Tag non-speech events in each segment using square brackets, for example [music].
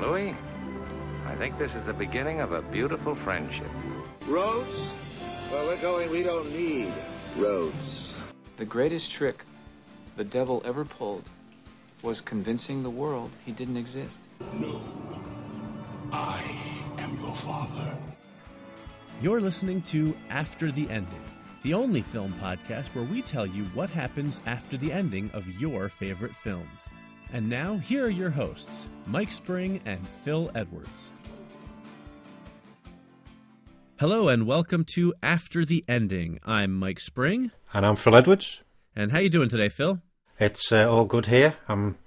Louis, I think this is the beginning of a beautiful friendship. Roads? Well, we're going, we don't need roads. The greatest trick the devil ever pulled was convincing the world he didn't exist. No. I am your father. You're listening to After the Ending, the only film podcast where we tell you what happens after the ending of your favorite films. And now, here are your hosts, Mike Spring and Phil Edwards. Hello and welcome to After the Ending. I'm Mike Spring. And I'm Phil Edwards. And how you doing today, Phil? It's uh, all good here. I'm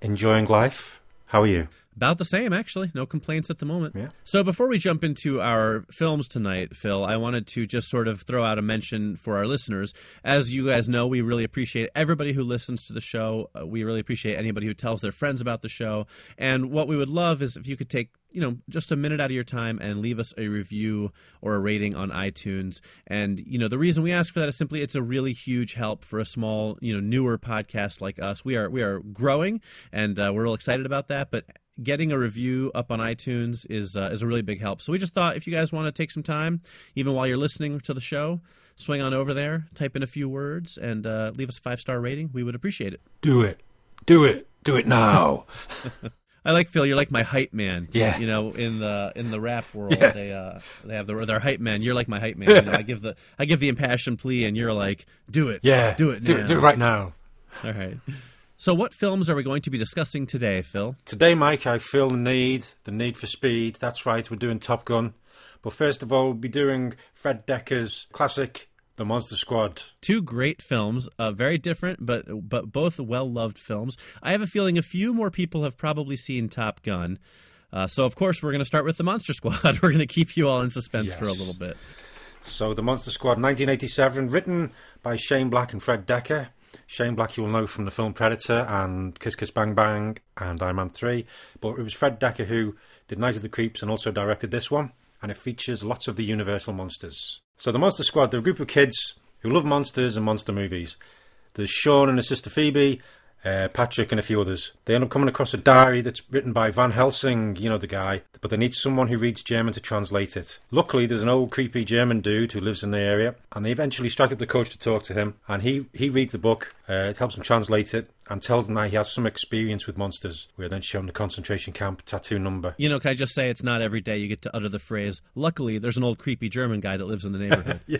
enjoying life. How are you? About the same, actually. No complaints at the moment. Yeah. So before we jump into our films tonight, Phil, I wanted to just sort of throw out a mention for our listeners. As you guys know, we really appreciate everybody who listens to the show. Uh, we really appreciate anybody who tells their friends about the show. And what we would love is if you could take you know just a minute out of your time and leave us a review or a rating on iTunes and you know the reason we ask for that is simply it's a really huge help for a small you know newer podcast like us we are we are growing and uh, we're real excited about that but getting a review up on iTunes is uh, is a really big help. So we just thought if you guys want to take some time, even while you're listening to the show, swing on over there, type in a few words, and uh, leave us a five star rating. We would appreciate it. Do it. Do it. Do it now. [laughs] [laughs] I like Phil. You're like my hype man. Yeah. You know, in the in the rap [laughs] world, Yeah. they uh they have their their hype man. You're like my hype man. You know, I give the I give the impassioned plea, and you're like, do it. Yeah. Do it. Do, now. do it right now. All right. So, what films are we going to be discussing today, Phil? Today, Mike, I feel the need, the need for speed. That's right, we're doing Top Gun. But first of all, we'll be doing Fred Dekker's classic, The Monster Squad. two great films, uh, very different, but but both well loved films. I have a feeling a few more people have probably seen Top Gun. Uh, so of course we're going to start with the Monster Squad. [laughs] we're going to keep you all in suspense for a little bit. So, The Monster Squad, 1987, written by Shane Black and Fred Dekker. Shane Black, you will know from the film Predator and Kiss Kiss Bang Bang and Iron Man 3. But it was Fred Dekker who did Night of the Creeps and also directed this one. And it features lots of the Universal monsters. So, The Monster Squad, they're a group of kids who love monsters and monster movies. There's Sean and his sister Phoebe, uh, Patrick, and a few others. They end up coming across a diary that's written by Van Helsing, you know the guy, but they need someone who reads German to translate it. Luckily, there's an old creepy German dude who lives in the area, and they eventually strike up the coach to talk to him. And he he reads the book, uh, helps him translate it, and tells them that he has some experience with monsters. We're then shown the concentration camp tattoo number. You know, can I just say it's not every day you get to utter the phrase. Luckily, there's an old creepy German guy that lives in the neighborhood. [laughs] yeah,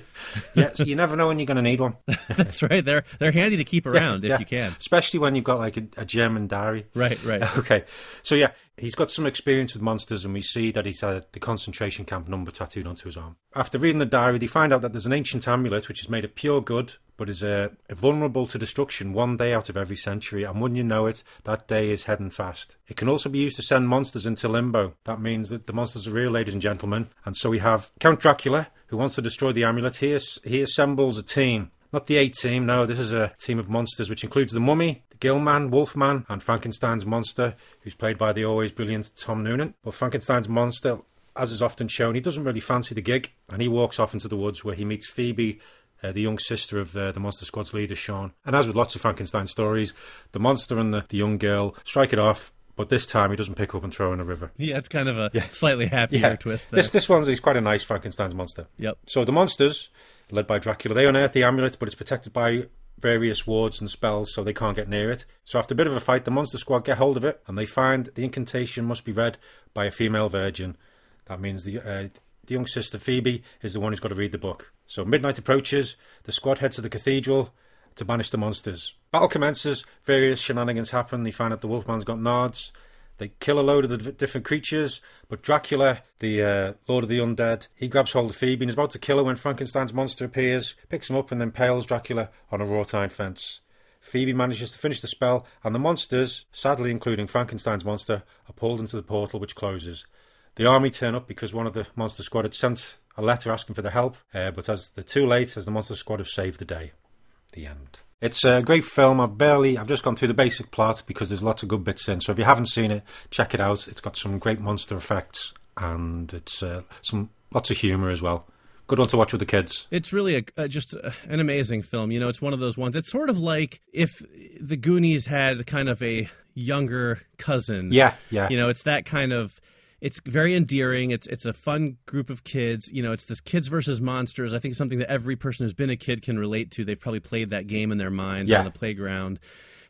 yeah so you never know when you're going to need one. [laughs] That's right. They're they're handy to keep around if Yeah. you can. especially when you've got like a, a German diary. Right, right. [laughs] Okay, so yeah, he's got some experience with monsters, and we see that he's had the concentration camp number tattooed onto his arm. After reading the diary, they find out that there's an ancient amulet which is made of pure good, but is uh, vulnerable to destruction one day out of every century, and wouldn't you know it, that day is heading fast. It can also be used to send monsters into limbo. That means that the monsters are real, ladies and gentlemen. And so we have Count Dracula, who wants to destroy the amulet. He, as- he assembles a team. Not the A team, no, this is a team of monsters which includes the mummy, Gillman, Wolfman, and Frankenstein's monster, who's played by the always brilliant Tom Noonan. But Frankenstein's monster, as is often shown, he doesn't really fancy the gig, and he walks off into the woods where he meets Phoebe, uh, the young sister of uh, the Monster Squad's leader, Sean. And as with lots of Frankenstein stories, the monster and the, the young girl strike it off, but this time he doesn't pick up and throw in a river. Yeah, it's kind of a slightly happier twist there. This this one's he's quite a nice Frankenstein's monster. Yep. So the monsters, led by Dracula, they unearth the amulet, but it's protected by various wards and spells, so they can't get near it. So after a bit of a fight, the monster squad get hold of it, and they find the incantation must be read by a female virgin. That means the uh, the young sister Phoebe is the one who's got to read the book. So midnight approaches. The squad head to the cathedral to banish the monsters. Battle commences. Various shenanigans happen. They find out the Wolfman's got Nards. They kill a load of the different creatures, but Dracula, the uh, Lord of the Undead, he grabs hold of Phoebe and is about to kill her when Frankenstein's monster appears, picks him up, and then impales Dracula on a wrought iron fence. Phoebe manages to finish the spell, and the monsters, sadly including Frankenstein's monster, are pulled into the portal which closes. The army turn up because one of the monster squad had sent a letter asking for their help, uh, but as they're too late, as the monster squad have saved the day. The end. It's a great film. I've barely, I've just gone through the basic plot because there's lots of good bits in. So if you haven't seen it, check it out. It's got some great monster effects and it's uh, some lots of humour as well. Good one to watch with the kids. It's really a, uh, just uh, an amazing film. You know, it's one of those ones. It's sort of like if the Goonies had kind of a younger cousin. Yeah, yeah. You know, it's that kind of. It's very endearing. It's it's a fun group of kids. You know, it's this kids versus monsters. I think something that every person who's been a kid can relate to. They've probably played that game in their mind Yeah. on the playground,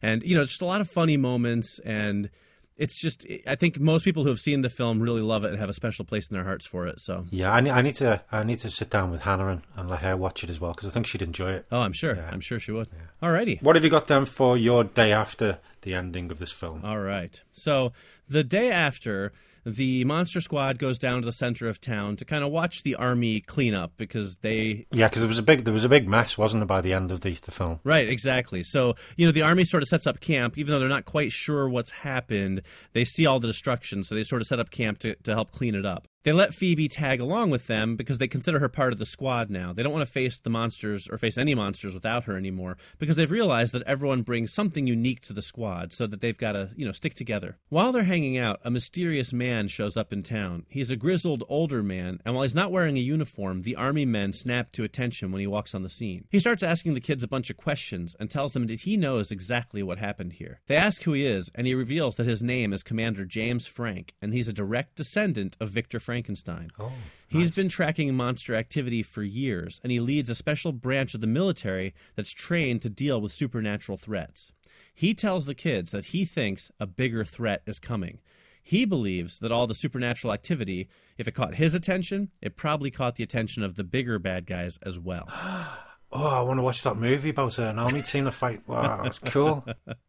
and you know, just a lot of funny moments. And it's just, I think most people who have seen the film really love it and have a special place in their hearts for it. So, Yeah, I need, I need to I need to sit down with Hannah and, and let her watch it as well because I think she'd enjoy it. oh, I'm sure, Yeah. I'm sure she would. Alrighty. What have you got down for your day after the ending of this film? All right. So the day after, the Monster Squad goes down to the center of town to kind of watch the army clean up because they. Yeah, because there was a big there was a big mess, wasn't there, by the end of the, the film? Right, exactly. So, you know, the army sort of sets up camp, even though they're not quite sure what's happened. They see all the destruction, so they sort of set up camp to, to help clean it up. They let Phoebe tag along with them because they consider her part of the squad now. They don't want to face the monsters or face any monsters without her anymore because they've realized that everyone brings something unique to the squad so that they've got to, you know, stick together. While they're hanging out, a mysterious man shows up in town. He's a grizzled older man, and while he's not wearing a uniform, the army men snap to attention when he walks on the scene. He starts asking the kids a bunch of questions and tells them that he knows exactly what happened here. They ask who he is, and he reveals that his name is Commander James Frank, and he's a direct descendant of Victor Frankenstein. Oh, He's been tracking monster activity for years, and he leads a special branch of the military that's trained to deal with supernatural threats. He tells the kids that he thinks a bigger threat is coming. He believes that all the supernatural activity, if it caught his attention, it probably caught the attention of the bigger bad guys as well. [gasps] Oh, I want to watch that movie about an army team to fight. Wow, that's cool.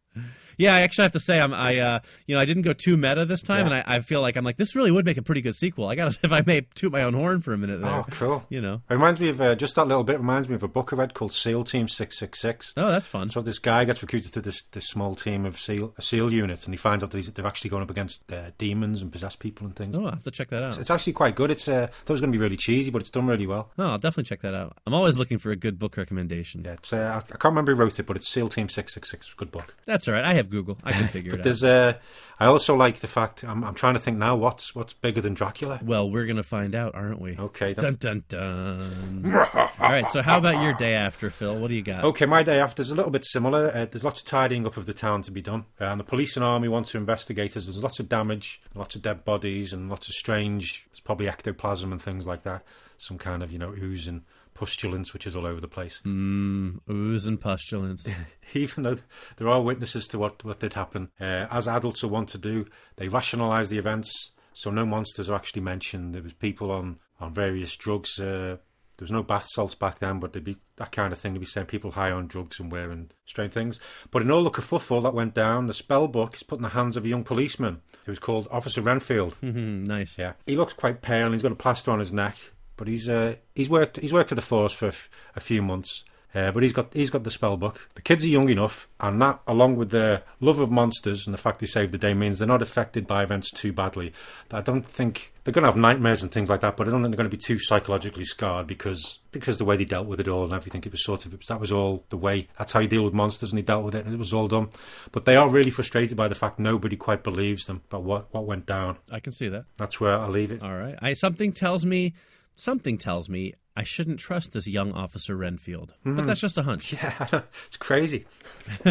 [laughs] Yeah, I actually have to say I'm I uh you know I didn't go too meta this time, Yeah. and I, I feel like I'm like this really would make a pretty good sequel. I gotta [laughs] if I may toot my own horn for a minute there. Oh, cool. You know. It reminds me of uh, just that little bit. Reminds me of a book I read called SEAL Team Six Six Six. Oh, that's fun. So this guy gets recruited to this this small team of SEAL a SEAL unit, and he finds out that they're actually going up against uh, demons and possessed people and things. Oh, I'll have to check that out. It's actually quite good. It's uh, I thought it was going to be really cheesy, but it's done really well. Oh, I'll definitely check that out. I'm always looking for a good book recommendation. Yeah, it's, uh, I I can't remember who wrote it, but it's SEAL Team Six Six Six. Good book. That's all right. I have Google. I can figure it out. there's uh, I also like the fact I'm, I'm trying to think now what's what's bigger than Dracula. Well, we're gonna find out, aren't we? Okay, Dun then. dun dun. [laughs] all right. So, how about your day after, Phil? What do you got? Okay, my day after is a little bit similar. Uh, there's lots of tidying up of the town to be done, uh, and the police and army want to investigate us. There's lots of damage, lots of dead bodies, and lots of strange. It's probably ectoplasm and things like that. Some kind of you know ooze and pustulence, which is all over the place. Mm, ooze and pustulence. [laughs] Even though there are witnesses to what what did happen, uh, as adults will want to do, they rationalise the events. So no monsters are actually mentioned. There was people on on various drugs. Uh, there was no bath salts back then, but there'd be that kind of thing. They'd be saying people high on drugs and wearing strange things. But in all the kerfuffle that went down, the spell book is put in the hands of a young policeman who was called Officer Renfield. Mhm, [laughs] nice. Yeah, he looks quite pale. and He's got a plaster on his neck, but he's uh, he's worked he's worked for the force for a, f- a few months. Uh, but he's got he's got the spell book. The kids are young enough, and that, along with their love of monsters and the fact they saved the day, means they're not affected by events too badly. I don't think they're going to have nightmares and things like that, but I don't think they're going to be too psychologically scarred because because the way they dealt with it all and everything. It was sort of that was all the way. That's how you deal with monsters, and he dealt with it, and it was all done. But they are really frustrated by the fact nobody quite believes them about what what went down. I can see that. That's where I'll leave it. All right. I something tells me, something tells me I shouldn't trust this young officer Renfield. But that's just a hunch. [laughs] Yeah, it's crazy. [laughs]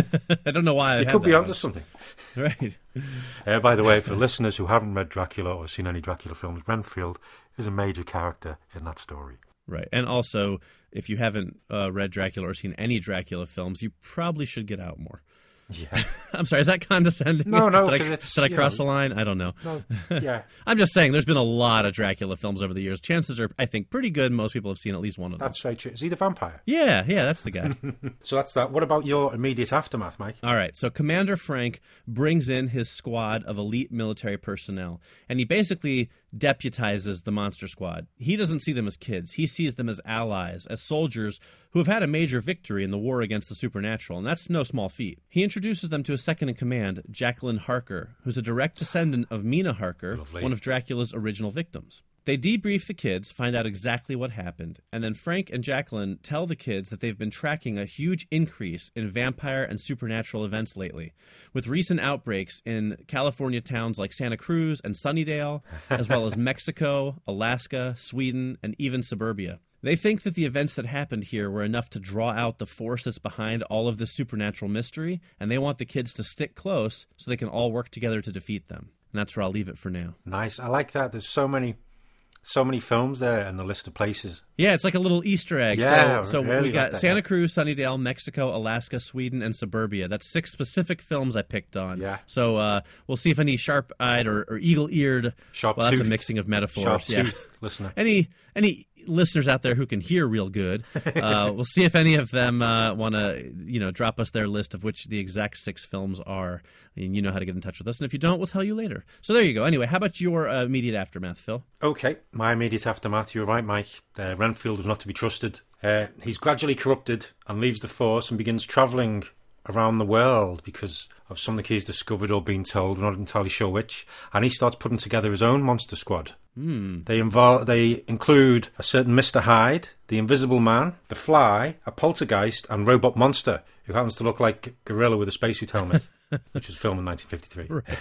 I don't know why. I You have could be onto something. [laughs] Right. Uh, by the way, for listeners who haven't read Dracula or seen any Dracula films, Renfield is a major character in that story. Right. And also, if you haven't uh, read Dracula or seen any Dracula films, you probably should get out more. Yeah. [laughs] I'm sorry, is that condescending? No, no, Did I, did I cross know- the line? I don't know. No, [laughs] yeah. I'm just saying, there's been a lot of Dracula films over the years. Chances are, I think, pretty good. Most people have seen at least one of them. That's very true. Is he the vampire? Yeah, yeah, that's the guy. [laughs] So that's that. What about your immediate aftermath, Mike? All right, so Commander Frank brings in his squad of elite military personnel, and he basically deputizes the Monster Squad. He doesn't see them as kids, he sees them as allies, as soldiers who have had a major victory in the war against the supernatural, and that's no small feat. He introduces them to a second in command, Jacqueline Harker, who's a direct descendant of Mina Harker, Lovely. one of Dracula's original victims. They debrief the kids, find out exactly what happened, and then Frank and Jacqueline tell the kids that they've been tracking a huge increase in vampire and supernatural events lately, with recent outbreaks in California towns like Santa Cruz and Sunnydale, as well as [laughs] Mexico, Alaska, Sweden, and even suburbia. They think that the events that happened here were enough to draw out the force that's behind all of this supernatural mystery, and they want the kids to stick close so they can all work together to defeat them. And that's where I'll leave it for now. Nice. I like that. There's so many, so many films there in the list of places. Yeah, it's like a little Easter egg. Yeah, so, so really we like got that, Santa. Cruz, Sunnydale, Mexico, Alaska, Sweden, and Suburbia. That's six specific films I picked on. Yeah. So uh, we'll see if any sharp-eyed or, or eagle-eared. Sharp Well, that's a mixing of metaphors. Sharp yeah. listener. [laughs] Any any listeners out there who can hear real good, uh, [laughs] we'll see if any of them uh, want to, you know, drop us their list of which the exact six films are, and you know how to get in touch with us. And if you don't, we'll tell you later. So there you go. Anyway, how about your uh, immediate aftermath, Phil? Okay, my immediate aftermath. You're right, Mike. Uh, Renfield was not to be trusted. Uh, he's gradually corrupted and leaves the force and begins travelling around the world because of something he's discovered or been told. We're not entirely sure which. And he starts putting together his own monster squad. Hmm. They involve. They include a certain Mister Hyde, the Invisible Man, the Fly, a Poltergeist, and Robot Monster, who happens to look like Gorilla with a spacesuit helmet, [laughs] which was filmed in 1953.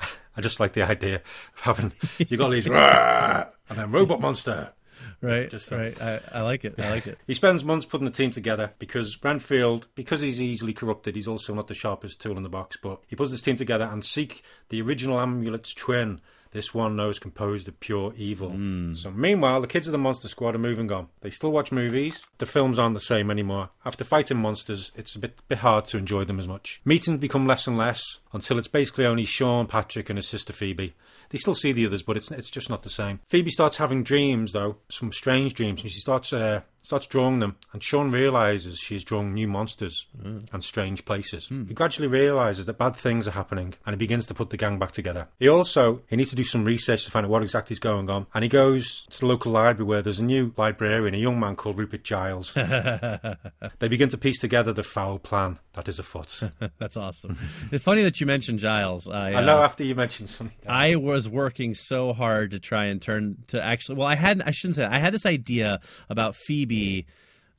[laughs] I just like the idea of having you got these [laughs] and then Robot Monster. Right, Just so. right. I, I like it. I like it. He spends months putting the team together because Renfield, because he's easily corrupted, he's also not the sharpest tool in the box. But he puts this team together and seek the original amulet's twin. This one now is composed of pure evil. So meanwhile, the kids of the Monster Squad are moving on. They still watch movies. The films aren't the same anymore. After fighting monsters, it's a bit bit hard to enjoy them as much. Meetings become less and less until it's basically only Sean, Patrick, and his sister Phoebe. They still see the others, but it's it's just not the same. Phoebe starts having dreams though, some strange dreams, and she starts uh, starts drawing them. And Sean realizes she's drawing new monsters and strange places. He gradually realizes that bad things are happening, and he begins to put the gang back together. He also he needs to do some research to find out what exactly is going on, and he goes to the local library where there's a new librarian, a young man called Rupert Giles. [laughs] they begin to piece together the foul plan that is afoot. [laughs] That's awesome. it's funny that you mentioned Giles. I, I know uh, after you mentioned something. I was working so hard to try and turn to actually. Well, I had I shouldn't say that. I had this idea about Phoebe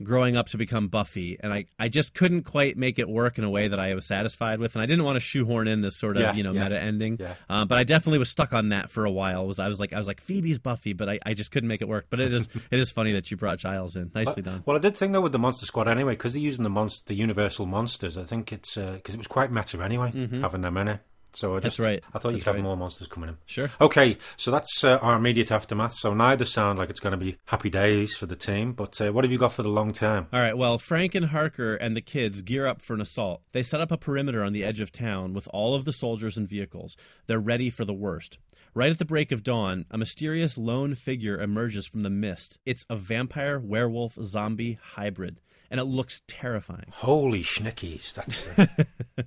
growing up to become Buffy, and I I just couldn't quite make it work in a way that I was satisfied with, and I didn't want to shoehorn in this sort of Yeah, you know yeah, meta ending. yeah. Um, but I definitely was stuck on that for a while. Was I was like I was like Phoebe's Buffy, but I, I just couldn't make it work. But it is [laughs] it is funny that you brought Giles in. Nicely done. Well, I did think though with the Monster Squad anyway, because they're using the monster, the Universal monsters. I think it's because it was quite meta anyway, having them in it. So I Mm-hmm. That's right. I thought you That's could have more monsters coming in. Sure. Okay, so that's uh, our immediate aftermath. So neither sound like it's going to be happy days for the team. But uh, what have you got for the long term? All right, well, Frank and Harker and the kids gear up for an assault. They set up a perimeter on the edge of town with all of the soldiers and vehicles. They're ready for the worst. Right at the break of dawn, a mysterious lone figure emerges from the mist. It's a vampire, werewolf, zombie hybrid, and it looks terrifying. Holy schnickies! That's [laughs] uh,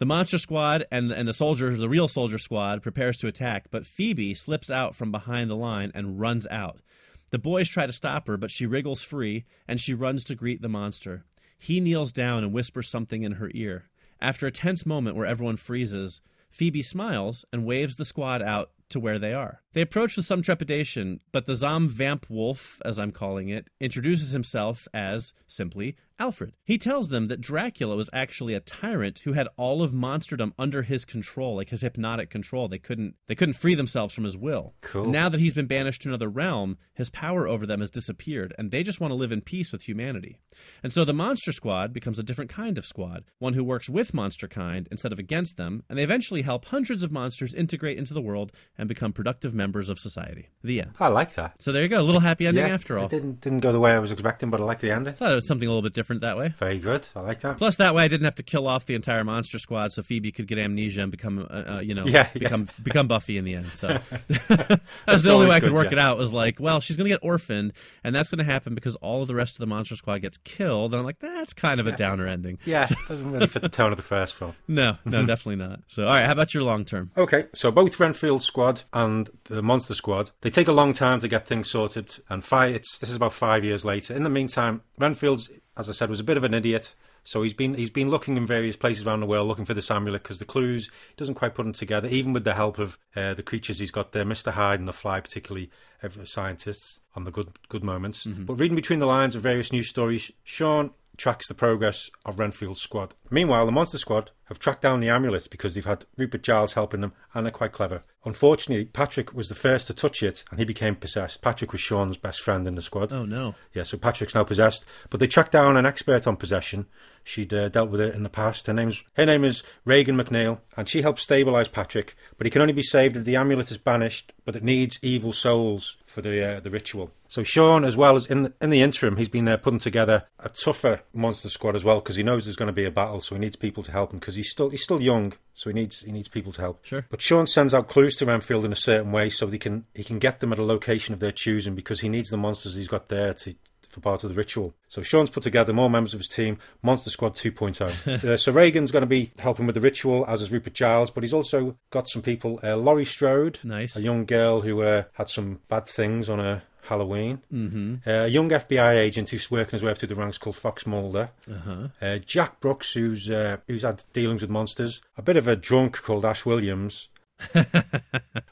The monster squad and and the soldier, the real soldier squad, prepares to attack, but Phoebe slips out from behind the line and runs out. The boys try to stop her, but she wriggles free and she runs to greet the monster. He kneels down and whispers something in her ear. After a tense moment where everyone freezes, Phoebe smiles and waves the squad out to where they are. They approach with some trepidation, but the Zom Vamp Wolf, as I'm calling it, introduces himself as simply Alfred. He tells them that Dracula was actually a tyrant who had all of monsterdom under his control, like his hypnotic control. They couldn't they couldn't free themselves from his will. Cool. Now that he's been banished to another realm, his power over them has disappeared, and they just want to live in peace with humanity. And so the monster squad becomes a different kind of squad, one who works with monster kind instead of against them, and they eventually help hundreds of monsters integrate into the world and become productive members of society. The end. I like that. So there you go, a little happy ending yeah, after all. it didn't didn't go the way I was expecting, but I like the ending. thought it was something a little bit different that way. Very good. I like that. Plus, that way I didn't have to kill off the entire monster squad, so Phoebe could get amnesia and become, uh, uh, you know, Yeah, yeah. become become Buffy in the end. So [laughs] that was the only way I could good, work yeah. it out. Was like, well, she's going to get orphaned, and that's going to happen because all of the rest of the monster squad gets killed. And I'm like, that's kind of a downer ending. yeah, doesn't really fit the tone of the first film. [laughs] No, no, [laughs] definitely not. So, all right, how about your long term? Okay, so both Renfield squad and the Monster Squad, they take a long time to get things sorted, and five, it's this is about five years later. In the meantime, Renfield's, as I said, was a bit of an idiot. So he's been he's been looking in various places around the world looking for this amulet because the clues he doesn't quite put them together, even with the help of uh, the creatures he's got there, Mister Hyde and the Fly, particularly uh, scientists on the good good moments. But reading between the lines of various news stories, Sean tracks the progress of Renfield's squad. Meanwhile, the Monster Squad have tracked down the amulets because they've had Rupert Giles helping them and they're quite clever. Unfortunately, Patrick was the first to touch it and he became possessed. Patrick was Sean's best friend in the squad. Oh no. Yeah, so Patrick's now possessed. But they tracked down an expert on possession. She'd uh, dealt with it in the past. Her name's her name is Reagan McNeil, and she helps stabilise Patrick. But he can only be saved if the amulet is banished. But it needs evil souls for the uh, the ritual. So Sean, as well as in in the interim, he's been uh, putting together a tougher monster squad as well because he knows there's going to be a battle. So he needs people to help him because he's still he's still young. So he needs he needs people to help. Sure. But Sean sends out clues to Renfield in a certain way so they can he can get them at a location of their choosing because he needs the monsters he's got there to for part of the ritual. So Sean's put together more members of his team, Monster Squad 2.0. [laughs] uh, so Reagan's going to be helping with the ritual, as is Rupert Giles, but he's also got some people. Uh, Laurie Strode, Nice. a young girl who uh, had some bad things on her Halloween. Mm-hmm. Uh, a young FBI agent who's working his way up through the ranks called Fox Mulder. Uh-huh. Uh, Jack Brooks, who's uh, who's had dealings with monsters. A bit of a drunk called Ash Williams. [laughs] oh,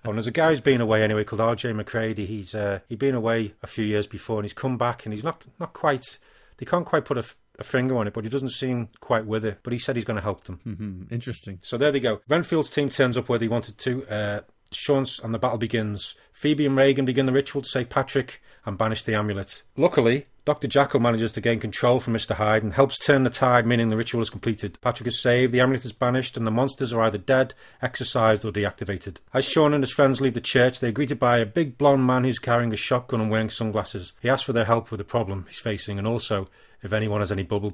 and there's a guy who's been away anyway called RJ MacReady. He's uh, he'd been away a few years before, and he's come back, and he's not not quite. They can't quite put a, f- a finger on it, but he doesn't seem quite with it. But he said he's going to help them. Hmm, interesting. So there they go. Renfield's team turns up where they wanted to. Uh, Sean's and the battle begins. Phoebe and Reagan begin the ritual to save Patrick and banish the amulet. Luckily, Dr. Jekyll manages to gain control from Mr. Hyde and helps turn the tide, meaning the ritual is completed. Patrick is saved, the amulet is banished, and the monsters are either dead, exorcised, or deactivated. As Sean and his friends leave the church, they are greeted by a big blonde man who's carrying a shotgun and wearing sunglasses. He asks for their help with the problem he's facing and also if anyone has any bubble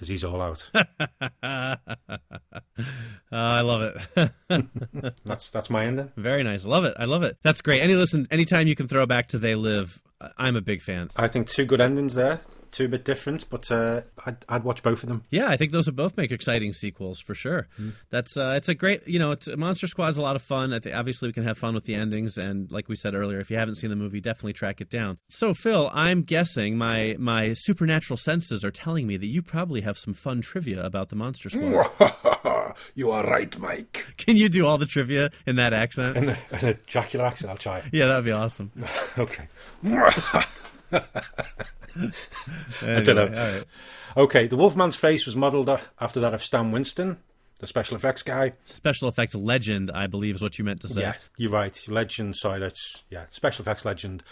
as he's all out. Uh, [laughs] I love it. [laughs] that's that's my ending. Very nice. Love it. I love it. That's great. Any listen, anytime you can throw back to They Live, I'm a big fan. I think two good endings there. Two a bit different, but uh, I'd, I'd watch both of them. Yeah, I think those would both make exciting sequels for sure. That's uh, it's a great, you know, it's, Monster Squad's a lot of fun. I think obviously we can have fun with the endings, and like we said earlier, if you haven't seen the movie, definitely track it down. So Phil, I'm guessing my my supernatural senses are telling me that you probably have some fun trivia about the Monster Squad. [laughs] you are right, Mike. can you do all the trivia in that accent? In a, in a Dracula accent, I'll try. Yeah, that'd be awesome. [laughs] okay. [laughs] Anyway, don't know. All right. Okay, the Wolfman's face was modelled after that of Stan Winston, the special effects guy. Special effects legend, I believe, is what you meant to say. Yeah, you're right. Legend, sorry, that's, yeah, special effects legend.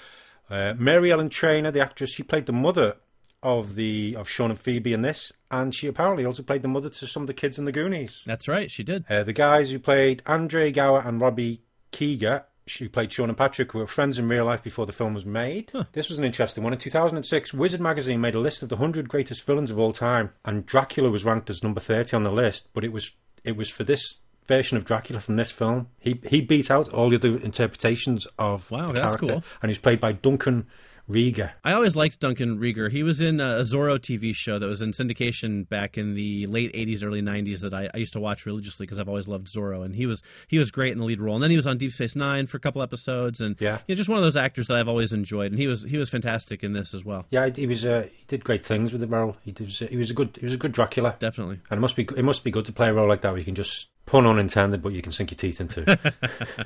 Uh, Mary Ellen Trainor, the actress, she played the mother of the of Sean and Phoebe in this, and she apparently also played the mother to some of the kids in the Goonies. That's right. She did. Uh, the guys who played Andre Gower and Robbie Kiger, who played Sean and Patrick, were friends in real life before the film was made. This was an interesting one. In 2006, Wizard magazine made a list of the 100 greatest villains of all time, and Dracula was ranked as number 30 on the list, but it was it was for this version of Dracula from this film. He he beat out all the other interpretations of Wow, the that's character, cool. and he was played by Duncan Regehr. I always liked Duncan Regehr. He was in a Zorro TV show that was in syndication back in the late '80s, early '90s that I, I used to watch religiously because I've always loved Zorro, and he was he was great in the lead role. And then he was on Deep Space Nine for a couple episodes, and Yeah. you know, just one of those actors that I've always enjoyed. And he was he was fantastic in this as well. Yeah, he was. Uh, he did great things with the role. He did. He was a good. He was a good Dracula. Definitely. And it must be it must be good to play a role like that where you can just pun unintended, but you can sink your teeth into. or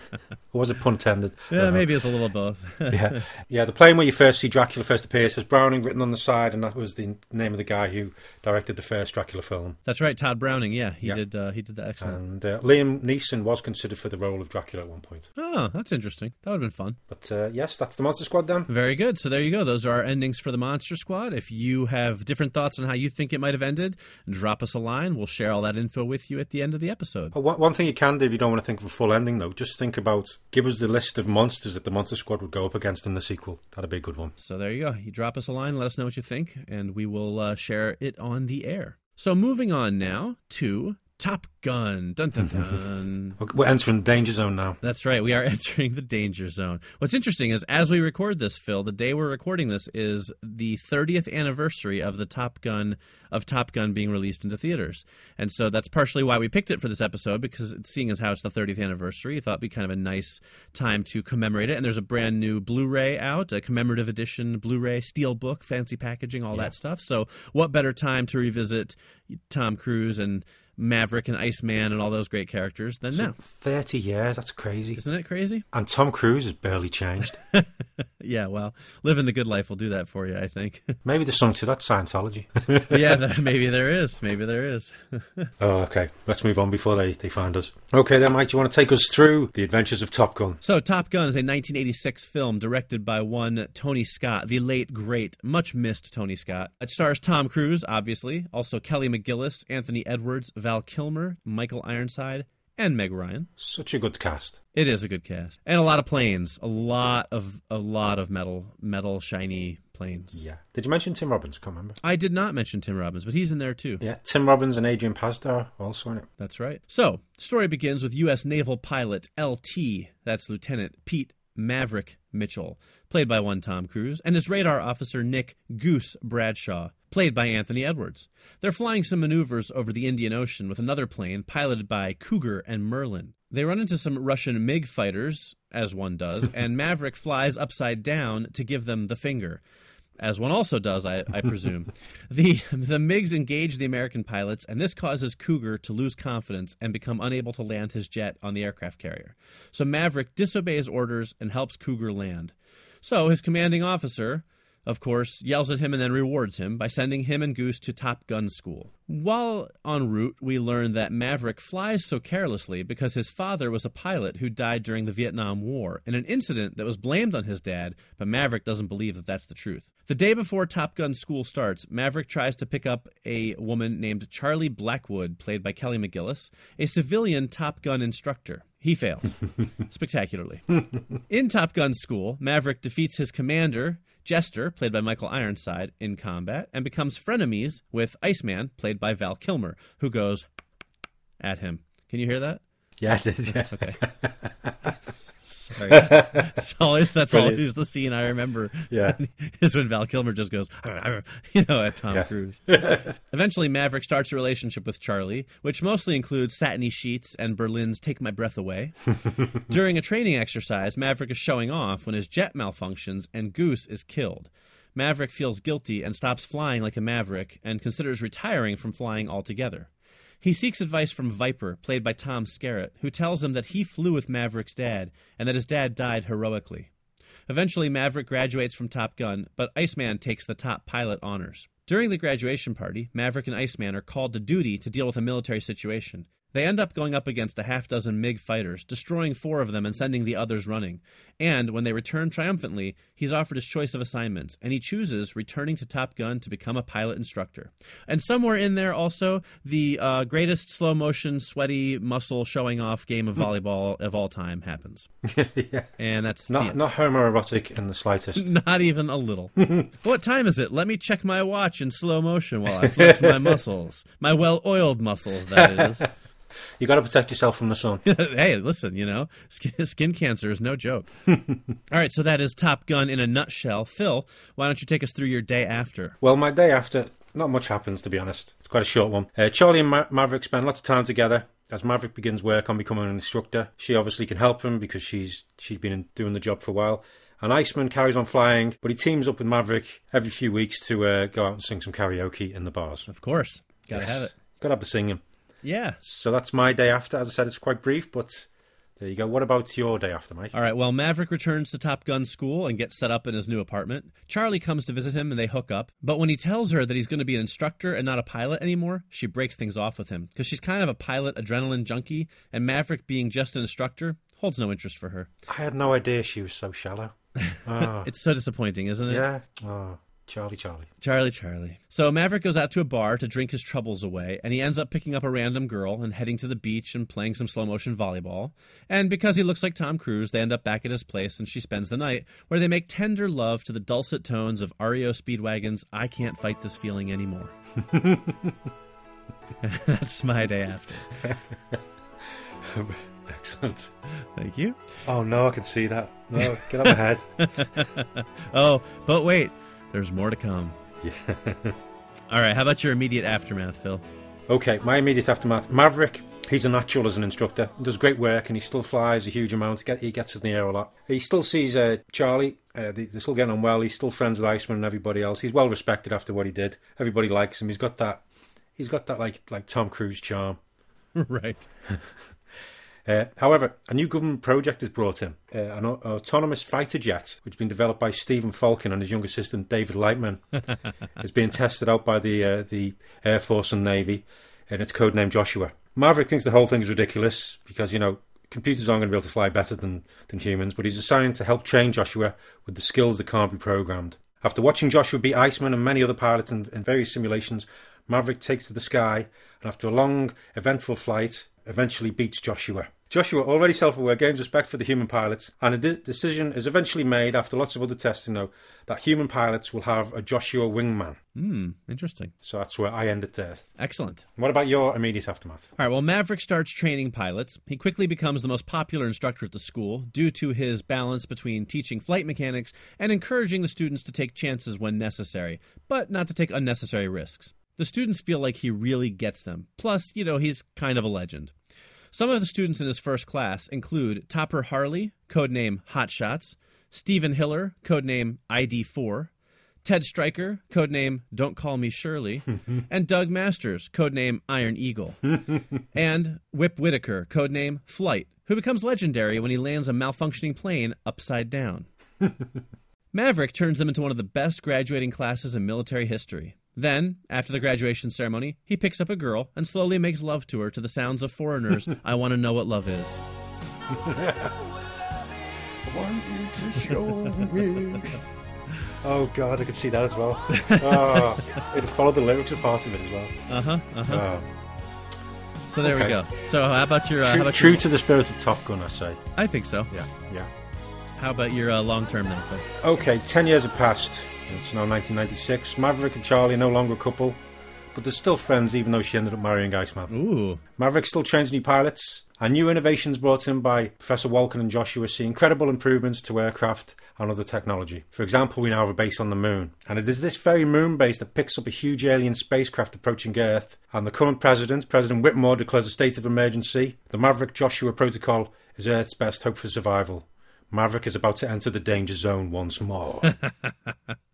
[laughs] was it pun intended? Yeah, don't maybe it's a little both. [laughs] yeah, [laughs] yeah. The plane where you first see Dracula first appears says Browning written on the side, and that was the name of the guy who directed the first Dracula film. That's right, Tod Browning. Yeah, he Yeah. did. Uh, he did that excellent. And uh, Liam Neeson was considered for the role of Dracula at one point. oh, that's interesting. That would have been fun. But uh, yes, that's the Monster Squad then. Very good. So there you go. Those are our endings for the Monster Squad. If you have different thoughts on how you think it might have ended, drop us a line. We'll share all that info with you at the end of the episode. One one thing you can do if you don't want to think of a full ending, though, just think about give us the list of monsters that the Monster Squad would go up against in the sequel. That'd be a good one. So there you go. You drop us a line, let us know what you think, and we will uh, share it on the air. So moving on now to Top Gun. Dun dun mm-hmm. dun. We're entering the danger zone now. That's right. We are [laughs] entering the danger zone. What's interesting is as we record this, Phil, the day we're recording this is the 30th anniversary of the Top Gun of Top Gun being released into theaters. And so that's partially why we picked it for this episode because seeing as how it's the 30th anniversary, I thought it'd be kind of a nice time to commemorate it. And there's a brand new Blu-ray out, a commemorative edition Blu-ray, steel book, fancy packaging, all that stuff. So what better time to revisit Tom Cruise and Maverick and Iceman and all those great characters than now? 30 years, that's crazy. Isn't it crazy? And Tom Cruise has barely changed. [laughs] yeah, well, living the good life will do that for you, I think. [laughs] Maybe there's something to that Scientology. [laughs] yeah, maybe there is. Maybe there is. oh, okay. Let's move on before they, they find us. Okay, then, Mike, do you want to take us through the adventures of Top Gun? So, Top Gun is a 1986 film directed by one Tony Scott, the late, great, much missed Tony Scott. It stars Tom Cruise, obviously, also Kelly McGillis, Anthony Edwards, Val Kilmer, Michael Ironside, and Meg Ryan. Such a good cast. It is a good cast, and a lot of planes, a lot of a lot of metal, metal shiny planes. Yeah. Did you mention Tim Robbins? Can't remember. I did not mention Tim Robbins, but he's in there too. Yeah, Tim Robbins and Adrian Pasdar also in it. That's right. So, the story begins with U.S. naval pilot LT, that's Lieutenant Pete Maverick Mitchell, played by one Tom Cruise, and his radar officer Nick Goose Bradshaw, played by Anthony Edwards. They're flying some maneuvers over the Indian Ocean with another plane piloted by Cougar and Merlin. They run into some Russian MiG fighters, as one does, [laughs] and Maverick flies upside down to give them the finger. As one also does, I, I presume. [laughs] the the MiGs engage the American pilots, and this causes Cougar to lose confidence and become unable to land his jet on the aircraft carrier. So Maverick disobeys orders and helps Cougar land. So his commanding officer, of course, yells at him and then rewards him by sending him and Goose to Top Gun school. While en route, we learn that Maverick flies so carelessly because his father was a pilot who died during the Vietnam War in an incident that was blamed on his dad, but Maverick doesn't believe that that's the truth. The day before Top Gun school starts, Maverick tries to pick up a woman named Charlie Blackwood, played by Kelly McGillis, a civilian Top Gun instructor. He fails [laughs] spectacularly. in Top Gun school, Maverick defeats his commander, Jester, played by Michael Ironside, in combat, and becomes frenemies with Iceman, played by Val Kilmer, who goes at him. Can you hear that? Yeah, it is. Yeah. Okay. [laughs] Sorry. [laughs] That's always that's Brilliant. always the scene I remember. Yeah. [laughs] is when Val Kilmer just goes, [laughs] you know, at Tom Yeah. Cruise. Eventually, Maverick starts a relationship with Charlie, which mostly includes satiny sheets and Berlin's "Take My Breath Away." During a training exercise, Maverick is showing off when his jet malfunctions and Goose is killed. Maverick feels guilty and stops flying like a maverick and considers retiring from flying altogether. He seeks advice from Viper, played by Tom Skerritt, who tells him that he flew with Maverick's dad and that his dad died heroically. Eventually, Maverick graduates from Top Gun, but Iceman takes the top pilot honors. During the graduation party, Maverick and Iceman are called to duty to deal with a military situation. They end up going up against a half dozen MiG fighters, destroying four of them and sending the others running. And when they return triumphantly, he's offered his choice of assignments, and he chooses returning to Top Gun to become a pilot instructor. And somewhere in there, also, the uh, greatest slow motion, sweaty, muscle showing off game of volleyball of all time happens. [laughs] yeah. And that's Not not homoerotic in the slightest. [laughs] Not even a little. [laughs] what time is it? Let me check my watch in slow motion while I flex my muscles. My well oiled muscles, that is. You got to protect yourself from the sun. [laughs] hey, listen, you know, skin, skin cancer is no joke. [laughs] All right, so that is Top Gun in a nutshell. Phil, why don't you take us through your day after? Well, my day after, not much happens to be honest. It's quite a short one. Uh, Charlie and Ma- Maverick spend lots of time together. As Maverick begins work on becoming an instructor, she obviously can help him because she's she's been in, doing the job for a while. And Iceman carries on flying, but he teams up with Maverick every few weeks to uh, go out and sing some karaoke in the bars. Of course. Gotta have it. Got to have the singing. Yeah. So that's my day after. As I said, it's quite brief, but there you go. What about your day after, Mike? All right, well, Maverick returns to Top Gun school and gets set up in his new apartment. Charlie comes to visit him and they hook up. But when he tells her that he's going to be an instructor and not a pilot anymore, she breaks things off with him because she's kind of a pilot adrenaline junkie, and Maverick, being just an instructor, holds no interest for her. I had no idea she was so shallow. Oh, [laughs] It's so disappointing, isn't it? yeah. Oh, Charlie, Charlie. Charlie, Charlie. So Maverick goes out to a bar to drink his troubles away, and he ends up picking up a random girl and heading to the beach and playing some slow motion volleyball. And because he looks like Tom Cruise, they end up back at his place, and she spends the night, where they make tender love to the dulcet tones of REO Speedwagon's "I Can't Fight This Feeling Anymore." [laughs] That's my day after. [laughs] Excellent. Thank you. Oh no, I can see that. No, get out of my head. [laughs] Oh, but wait, there's more to come. [laughs] Yeah. All right, how about your immediate aftermath, Phil? Okay, my immediate aftermath. Maverick, he's a natural as an instructor. He does great work and he still flies a huge amount. He, gets in the air a lot. He still sees uh, Charlie. Uh, they, they're still getting on well. He's still friends with Iceman and everybody else. He's well respected after what he did. Everybody likes him. He's got that. He's got that like like Tom Cruise charm. [laughs] right. [laughs] Uh, however, a new government project is brought in uh, an au- autonomous fighter jet, which has been developed by Stephen Falken and his young assistant David Lightman, [laughs] is being tested out by the uh, the Air Force and Navy, and it's codenamed Joshua. Maverick thinks the whole thing is ridiculous because you know computers aren't going to be able to fly better than than humans, but he's assigned to help train Joshua with the skills that can't be programmed. After watching Joshua beat Iceman and many other pilots in, in various simulations, Maverick takes to the sky and, after a long, eventful flight, eventually beats Joshua. Joshua, already self aware, gains respect for the human pilots, and a de- decision is eventually made after lots of other testing, though, that human pilots will have a Joshua wingman. Hmm, interesting. So that's where I ended there. Excellent. What about your immediate aftermath? All right, well, Maverick starts training pilots. He quickly becomes the most popular instructor at the school due to his balance between teaching flight mechanics and encouraging the students to take chances when necessary, but not to take unnecessary risks. The students feel like he really gets them. Plus, you know, he's kind of a legend. Some of the students in his first class include Topper Harley, codename Hotshots, Stephen Hiller, codename ID4, Ted Striker, codename Don't Call Me Shirley, [laughs] and Doug Masters, codename Iron Eagle, [laughs] and Whip Whitaker, codename Flight, who becomes legendary when he lands a malfunctioning plane upside down. [laughs] Maverick turns them into one of the best graduating classes in military history. Then, after the graduation ceremony, he picks up a girl and slowly makes love to her to the sounds of Foreigner's [laughs] I Want to Know What Love Is. [laughs] want you to show me. [laughs] oh God, I could see that as well. Oh, it followed the lyrics of part of it as well. Uh huh, uh huh. Oh. So there we go. So, how about your. Uh, how true about true your, to the spirit of Top Gun, I say. I think so. Yeah, yeah. How about your uh, long term then, Phil? Okay, ten years have passed. It's now 1996. Maverick and Charlie are no longer a couple, but they're still friends, even though she ended up marrying Iceman. Ooh. Maverick still trains new pilots, and new innovations brought in by Professor Walken and Joshua see incredible improvements to aircraft and other technology. For example, we now have a base on the moon, and it is this very moon base that picks up a huge alien spacecraft approaching Earth. And the current president, President Whitmore, declares a state of emergency. The Maverick Joshua protocol is Earth's best hope for survival. Maverick is about to enter the danger zone once more. [laughs]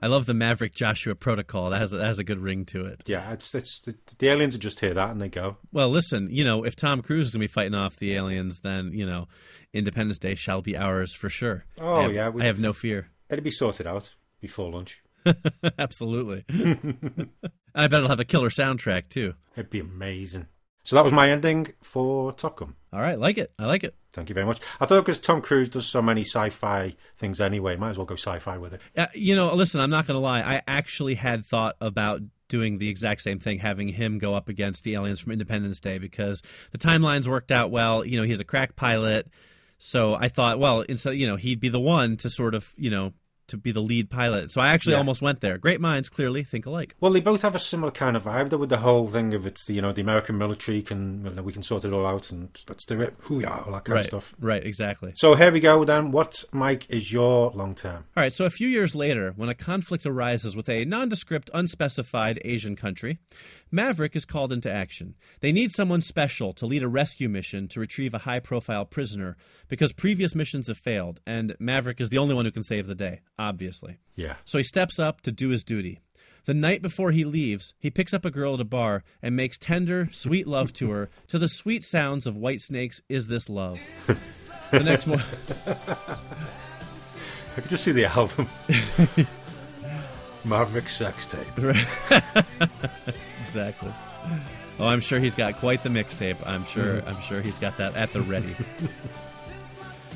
I love the Maverick Joshua protocol. That has, that has a good ring to it. yeah, it's, it's the, the aliens would just hear that and they go. Well, listen, you know, if Tom Cruise is going to be fighting off the aliens, then, you know, Independence Day shall be ours for sure. Oh, I have, yeah, we- I have no fear. It'll be sorted out before lunch. [laughs] Absolutely. [laughs] I bet it'll have a killer soundtrack, too. It'd be amazing. So that was my ending for Top Gun. All right, like it. I like it. Thank you very much. I thought because Tom Cruise does so many sci-fi things anyway, might as well go sci-fi with it. Uh, you know, listen, I'm not going to lie. I actually had thought about doing the exact same thing, having him go up against the aliens from Independence Day because the timelines worked out well. You know, he's a crack pilot. So I thought, well, instead, you know, he'd be the one to sort of, you know, to be the lead pilot. So I actually Yeah. almost went there. Great minds clearly think alike. Well, they both have a similar kind of vibe, though, with the whole thing of it's the you know the American military can you know, we can sort it all out and let's do it, hoo-yah, all that kind right. of stuff. Right, exactly. So here we go then. What, Mike, is your long term? All right, so a few years later, when a conflict arises with a nondescript, unspecified Asian country, Maverick is called into action. They need someone special to lead a rescue mission to retrieve a high profile prisoner because previous missions have failed, and Maverick is the only one who can save the day, obviously. Yeah. So he steps up to do his duty. The night before he leaves, he picks up a girl at a bar and makes tender, sweet love to her to the sweet sounds of Whitesnake's Is This Love? The next morning. I could just see the album. [laughs] Maverick sex tape. [laughs] exactly. Oh, I'm sure he's got quite the mixtape. I'm sure. I'm sure he's got that at the ready. [laughs]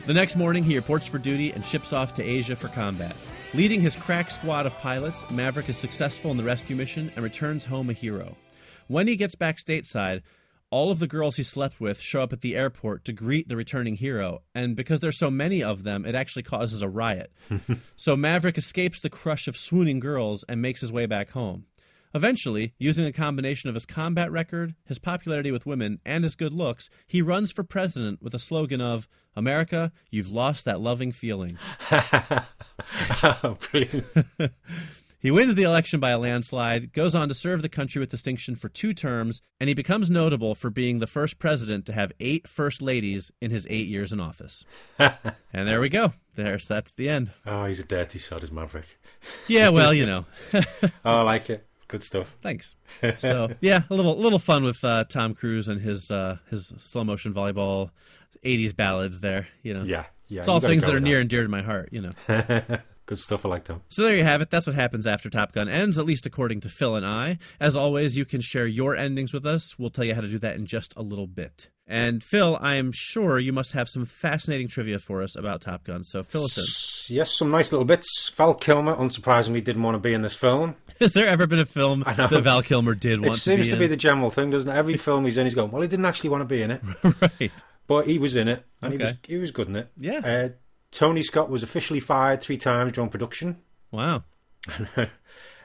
the next morning, he reports for duty and ships off to Asia for combat. Leading his crack squad of pilots, Maverick is successful in the rescue mission and returns home a hero. When he gets back stateside, all of the girls he slept with show up at the airport to greet the returning hero, and because there's so many of them, it actually causes a riot. [laughs] so Maverick escapes the crush of swooning girls and makes his way back home. Eventually, using a combination of his combat record, his popularity with women, and his good looks, he runs for president with a slogan of America, you've lost that loving feeling. [laughs] [laughs] He wins the election by a landslide, goes on to serve the country with distinction for two terms, and he becomes notable for being the first president to have eight first ladies in his eight years in office. [laughs] and there we go. There's that's the end. Oh, he's a dirty sod, is Maverick. Yeah, well, you know. Oh, I like it. Good stuff. Thanks. [laughs] So yeah, a little little fun with uh, Tom Cruise and his uh, his slow motion volleyball '80s ballads. There, you know. Yeah, yeah. It's all things that are near and dear to my heart. You know. [laughs] Good stuff. I like that. So there you have it. That's what happens after Top Gun ends, at least according to Phil and I. As always, you can share your endings with us. We'll tell you how to do that in just a little bit. And Phil, I am sure you must have some fascinating trivia for us about Top Gun. So fill us in. Yes, some nice little bits. Val Kilmer, unsurprisingly, didn't want to be in this film. Has there ever been a film that Val Kilmer did It seems to to be, be the general thing, doesn't it? Every [laughs] film he's in, he's going, well, he didn't actually want to be in it, [laughs] right? but he was in it, and he was, he was good in it. Yeah. Uh, Tony Scott was officially fired three times during production. Wow. [laughs]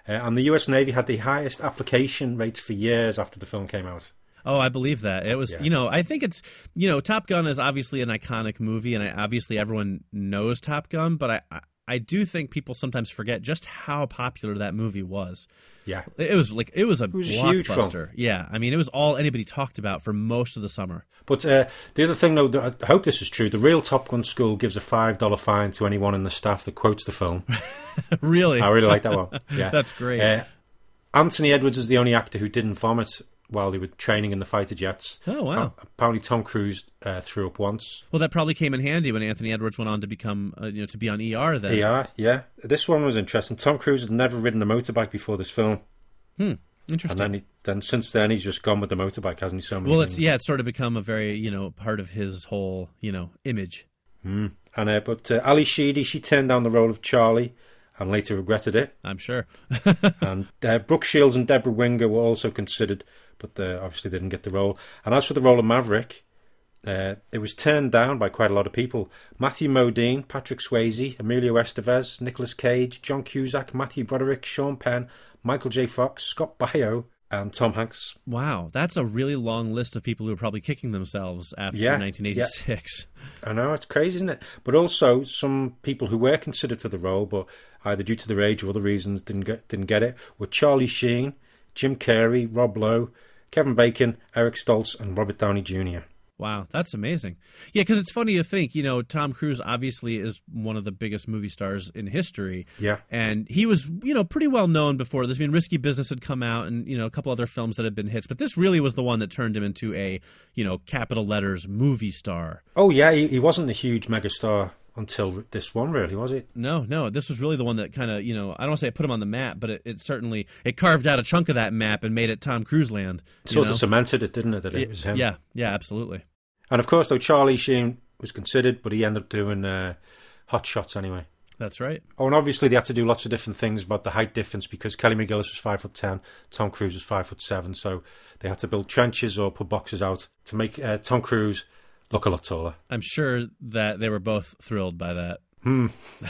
Uh, and the US Navy had the highest application rates for years after the film came out. Oh, I believe that. It was, Yeah. you know, I think it's, you know, Top Gun is obviously an iconic movie, and I, obviously everyone knows Top Gun, but I, I, I do think people sometimes forget just how popular that movie was. Yeah. It was like it was a was huge film. blockbuster. Yeah, I mean, it was all anybody talked about for most of the summer. But uh, the other thing, though, I hope this is true. The real Top Gun school gives a five dollar fine to anyone in the staff that quotes the film. [laughs] really, I really like that one. [laughs] Yeah, That's great. Uh, Anthony Edwards is the only actor who didn't vomit while they were training in the fighter jets. Oh, wow. Apparently, Tom Cruise uh, threw up once. well, that probably came in handy when Anthony Edwards went on to become, uh, you know, to be on ER. Then, Yeah, yeah. This one was interesting. Tom Cruise had never ridden a motorbike before this film, Hmm. interesting. and then he, then since then he's just gone with the motorbike, hasn't he? So many well, it's things. yeah, it's sort of become a very you know part of his whole you know image. And uh, but uh, Ally Sheedy, she turned down the role of Charlie, and later regretted it. I'm sure. [laughs] and uh, Brooke Shields and Debra Winger were also considered, but uh, obviously didn't get the role. And as for the role of Maverick, uh, it was turned down by quite a lot of people. Matthew Modine, Patrick Swayze, Emilio Estevez, Nicolas Cage, John Cusack, Matthew Broderick, Sean Penn, Michael J. Fox, Scott Baio, and Tom Hanks. Wow, that's a really long list of people who are probably kicking themselves after Yeah, 1986. I know it's crazy, isn't it? But also some people who were considered for the role, but either due to their age or other reasons didn't get didn't get it, were Charlie Sheen, Jim Carrey, Rob Lowe, Kevin Bacon, Eric Stoltz, and Robert Downey Jr. Wow, that's amazing. Yeah, because it's funny to think, you know, Tom Cruise obviously is one of the biggest movie stars in history. Yeah. And he was, you know, pretty well known before this. I mean, Risky Business had come out and, you know, a couple other films that had been hits, but this really was the one that turned him into a, you know, capital letters movie star. Oh yeah, he, he wasn't a huge megastar until this one, really, was it? No, no, this was really the one that kind of, you know, I don't want to say it put him on the map, but it, it certainly, it carved out a chunk of that map and made it Tom Cruise land. Sort know? of cemented it, didn't it? That it was him. Yeah, yeah, absolutely. And of course, though Charlie Sheen was considered, but he ended up doing uh, Hot Shots anyway. That's right. Oh, and obviously they had to do lots of different things about the height difference because Kelly McGillis was five foot ten, Tom Cruise was five foot seven, so they had to build trenches or put boxes out to make uh, Tom Cruise look a lot taller. I'm sure that they were both thrilled by that. Hmm.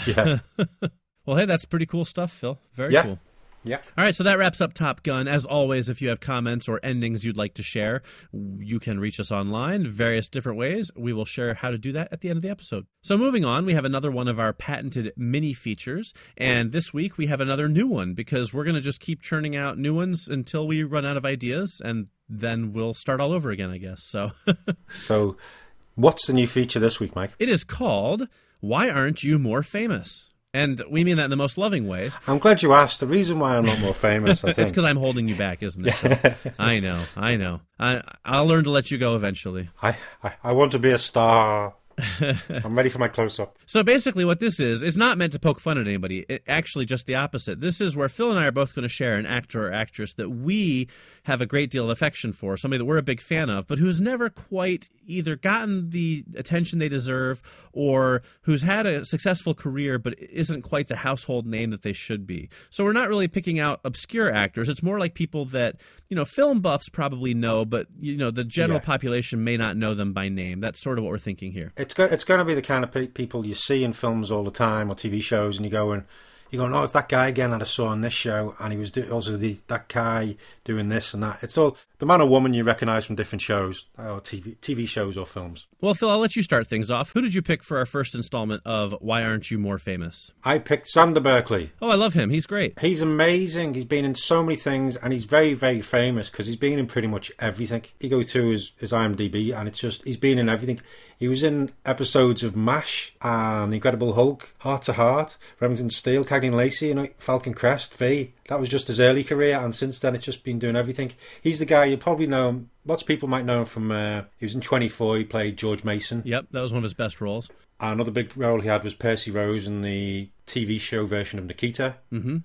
Yeah, [laughs] Well, hey, that's pretty cool stuff, Phil. Very Yeah. cool. yeah. All right, so that wraps up Top Gun. As always, if you have comments or endings you'd like to share, you can reach us online various different ways. We will share how to do that at the end of the episode. So, moving on, we have another one of our patented mini features. And this week we have another new one because we're going to just keep churning out new ones until we run out of ideas. And then we'll start all over again, I guess. So, [laughs] So, what's the new feature this week, Mike? it is called Why Aren't You More Famous? And we mean that in the most loving ways. I'm glad you asked. The reason why I'm not more famous, I [laughs] think. It's because I'm holding you back, isn't it? So, [laughs] I know, I know. I, I'll learn to let you go eventually. I, I I want to be a star. [laughs] I'm ready for my close up. So basically, what this is, is not meant to poke fun at anybody. It, actually, just the opposite. This is where Phil and I are both going to share an actor or actress that we have a great deal of affection for, somebody that we're a big fan of, but who's never quite either gotten the attention they deserve or who's had a successful career but isn't quite the household name that they should be. So we're not really picking out obscure actors. It's more like people that, you know, film buffs probably know, but, you know, the general Yeah. population may not know them by name. That's sort of what we're thinking here. It's go, it's going to be the kind of pe- people you see in films all the time or TV shows, and you go and you go, "Oh, it's that guy again that I saw on this show, and he was do- also the that guy doing this and that." It's all the man or woman you recognise from different shows, or TV TV shows or films. Well, Phil, I'll let you start things off. Who did you pick for our first installment of Why Aren't You More Famous? I picked Xander Berkeley. Oh, I love him. He's great. He's amazing. He's been in so many things, and he's very, very famous because he's been in pretty much everything. You go through his, his IMDb, and it's just he's been in everything. He was in episodes of MASH and The Incredible Hulk, Heart to Heart, Remington Steele, Cagney Lacey, you know, Falcon Crest, V, That was just his early career, and since then it's just been doing everything. He's the guy you probably know him. Lots of people might know him from. Uh, he was in 24. He played George Mason. Yep, that was one of his best roles. Another big role he had was Percy Rose in the TV show version of Nikita, Mm-hmm.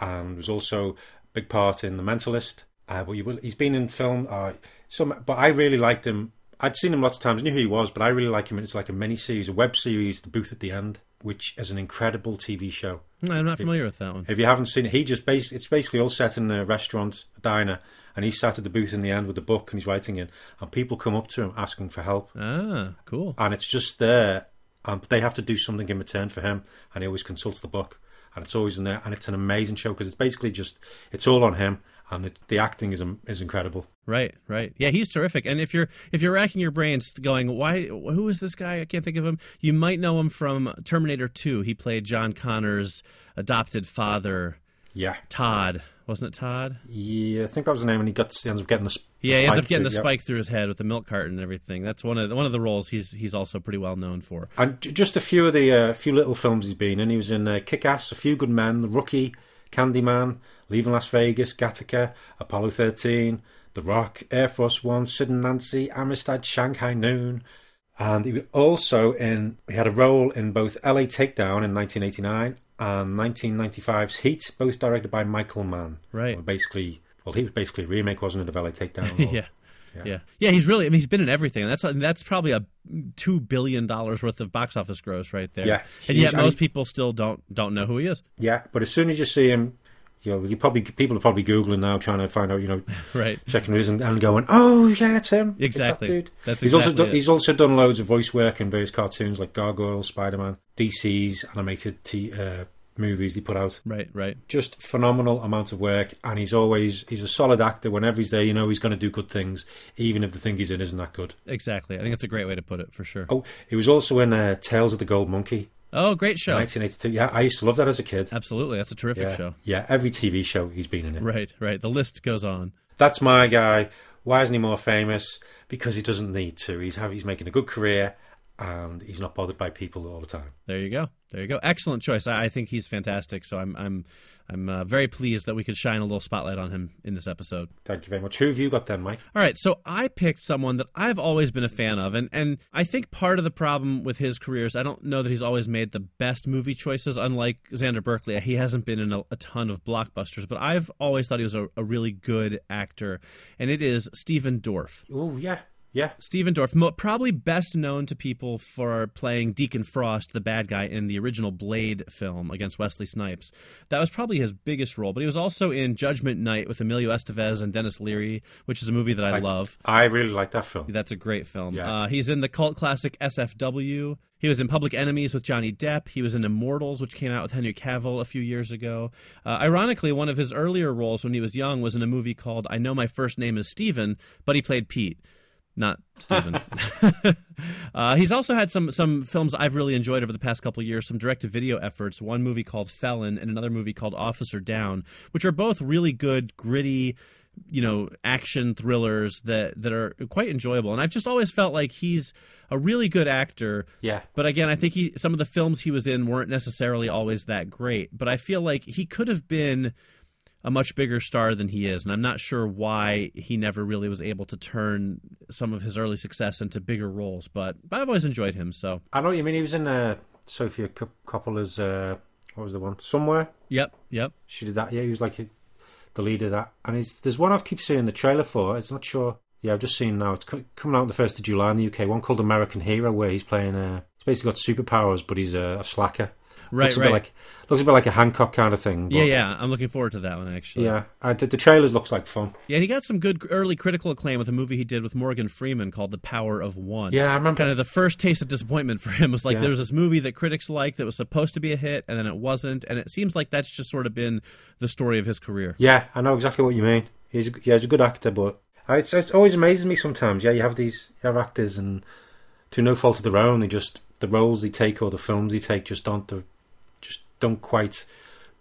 and was also a big part in The Mentalist. Uh, but he will, he's been in film. Uh, some, but I really liked him. I'd seen him lots of times, knew who he was, but I really like him. And it's like a mini series, a web series, The Booth at the End, which is an incredible TV show. I'm not familiar with that one. If you haven't seen it, he just bas- it's basically all set in a restaurant, a diner, and he's sat at the booth in the end with a book and he's writing in, and people come up to him asking for help, Ah, cool. and it's just there, and they have to do something in return for him, and he always consults the book, and it's always in there, and it's an amazing show because it's basically just it's all on him, and it, the acting is um, is incredible. Right, right. Yeah, he's terrific. And if you're if you're racking your brains going, why who is this guy? I can't think of him. You might know him from Terminator 2. He played John Connor's adopted father, Yeah, Todd. Wasn't it Todd? yeah, I think that was the name, and he got he ends up getting the sp- Yeah, he ends up getting the through- yeah. spike through his head with the milk carton and everything. That's one of the, one of the roles he's he's also pretty well known for. And just a few of the uh, few little films he's been in. He was in uh, Kick-Ass, A Few Good Men, The Rookie, Candyman, Leaving Las Vegas, Gattaca, Apollo 13, The Rock, Air Force One, Sid and Nancy, Amistad, Shanghai Noon. And he was also in, he had a role in both LA Takedown in 1989 and 1995's Heat, both directed by Michael Mann. Right. Well, basically, well, he was basically a remake, wasn't it, of LA Takedown? [laughs] or- yeah. Yeah. yeah, he's really. I mean, he's been in everything. and That's that's probably a two billion dollars worth of box office gross right there. Yeah, and yet most people still don't don't know who he is. Yeah, but as soon as you see him, you know, you probably people are probably googling now, trying to find out, you know, [laughs] Right. checking who is and, and going, "Oh yeah, it's him." It's that Exactly. dude. That's he's also exactly done, it. he's also done loads of voice work in various cartoons like Gargoyle, Spider Man, DC's animated t- uh, movies he put out. Right. Right. Just phenomenal amount of work, and he's always he's a solid actor. Whenever he's there, you know he's going to do good things, even if the thing he's in isn't that good. Exactly. I think that's a great way to put it for sure. Oh, he was also in uh, Tales of the Gold Monkey, Oh, great show. 1982. Yeah, I used to love that as a kid. Absolutely. That's a terrific Yeah, show. yeah, every TV show he's been in it. Right. Right. The list goes on. that's my guy. Why isn't he more famous? Because he doesn't need to. He's have, he's making a good career, and he's not bothered by people all the time. There you go. There you go. Excellent choice. I, I think he's fantastic. So I'm I'm I'm uh, very pleased that we could shine a little spotlight on him in this episode. Thank you very much. Who have you got then, Mike? All right, so I picked someone that I've always been a fan of, and, and I think part of the problem with his career is I don't know that he's always made the best movie choices. Unlike Xander Berkeley, he hasn't been in a, a ton of blockbusters, but I've always thought he was a, a really good actor, and it is Stephen Dorff. Oh yeah, yeah. Mo- probably best known to people for playing Deacon Frost, the bad guy in the original Blade film against Wesley Snipes. That was probably his biggest role, but he was also in Judgment Night with Emilio Estevez and Denis Leary, which is a movie that I, love. I really like that film. That's a great film. Yeah. Uh, he's in the cult classic SFW. He was in Public Enemies with Johnny Depp. He was in Immortals, which came out with Henry Cavill a few years ago. Uh, ironically, one of his earlier roles when he was young was in a movie called I Know My First Name is Steven, but he played Pete, not Steven. [laughs] uh, he's also had some some films I've really enjoyed over the past couple of years, some direct to video efforts. One movie called Felon and another movie called Officer Down, which are both really good, gritty you know action thrillers that that are quite enjoyable and i've just always felt like he's a really good actor Yeah. but again i think he some of the films he was in weren't necessarily always that great but i feel like he could have been a much bigger star than he is and i'm not sure why he never really was able to turn some of his early success into bigger roles but, but i've always enjoyed him so I know what you mean. He was in uh, Sofia Cop- Coppola's. Uh, what was the one? Somewhere. yep yep She did that. Yeah, he was like the leader of that. And he's, there's one I've keep seeing the trailer for. It's not sure. Yeah, I've just seen now. It's co- coming out on the first of July in the UK. One called American Hero, where he's playing. Uh, he's basically got superpowers, but he's a, a slacker. Right looks a right bit like looks a bit like a Hancock kind of thing. but- yeah yeah i'm looking forward to that one actually yeah. I did, the trailers looks like fun. Yeah, and he got some good early critical acclaim with a movie he did with Morgan Freeman called The Power of One. Yeah, I remember. Kind of the first taste of disappointment for him was like Yeah. there was this movie that critics liked that was supposed to be a hit, and then it wasn't. And it seems like that's just sort of been the story of his career. Yeah, I know exactly what you mean. He's a, yeah, he's a good actor, but I- it's, it's always amazes me sometimes. Yeah, you have these you have actors, and to no fault of their own, they just the roles they take or the films they take just aren't the, don't quite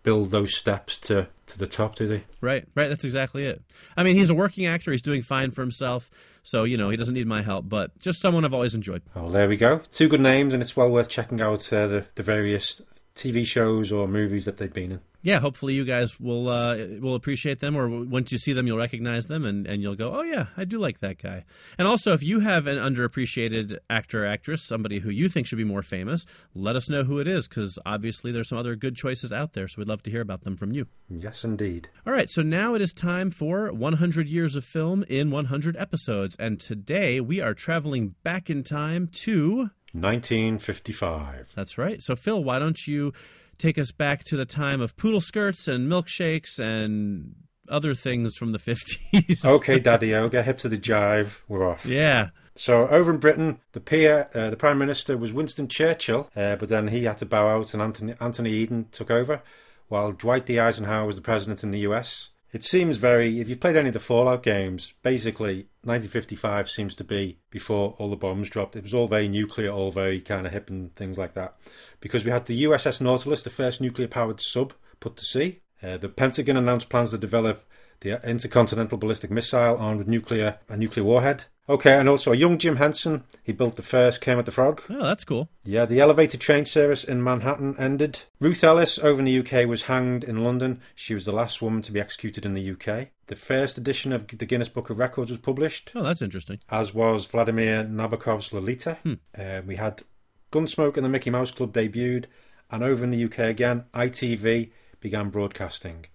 build those steps to to the top, do they? Right, right. That's exactly it. I mean, he's a working actor. He's doing fine for himself. So, you know, he doesn't need my help, but just someone I've always enjoyed. Well, there we go. Two good names, and it's well worth checking out uh, the the various TV shows or movies that they've been in. yeah, hopefully you guys will uh, will appreciate them, or once you see them, you'll recognize them, and, and you'll go, oh yeah, I do like that guy. And also, if you have an underappreciated actor or actress, somebody who you think should be more famous, let us know who it is, because obviously there's some other good choices out there. So we'd love to hear about them from you. Yes, indeed. All right, so now it is time for 100 years of film in 100 episodes, and today we are traveling back in time to. 1955. That's right. So Phil, why don't you take us back to the time of poodle skirts and milkshakes and other things from the 50s? [laughs] Okay, Daddy O, get hip to the jive. We're off. Yeah. So over in Britain, the peer, uh, the prime minister was Winston Churchill, uh, but then he had to bow out, and Anthony, Anthony Eden took over, while Dwight D. Eisenhower was the president in the U.S. It seems very. If you've played any of the Fallout games, basically 1955 seems to be before all the bombs dropped. It was all very nuclear, all very kind of hip and things like that, because we had the USS Nautilus, the first nuclear-powered sub, put to sea. Uh, the Pentagon announced plans to develop the intercontinental ballistic missile armed with nuclear a nuclear warhead. Okay, and also a young Jim Henson. He built the first Kermit the Frog. Oh, that's cool. Yeah, the elevated train service in Manhattan ended. Ruth Ellis over in the UK was hanged in London. She was the last woman to be executed in the UK. The first edition of the Guinness Book of Records was published, Oh, that's interesting. as was Vladimir Nabokov's Lolita. Uh, we had Gunsmoke and the Mickey Mouse Club debuted, and over in the UK again, ITV began broadcasting.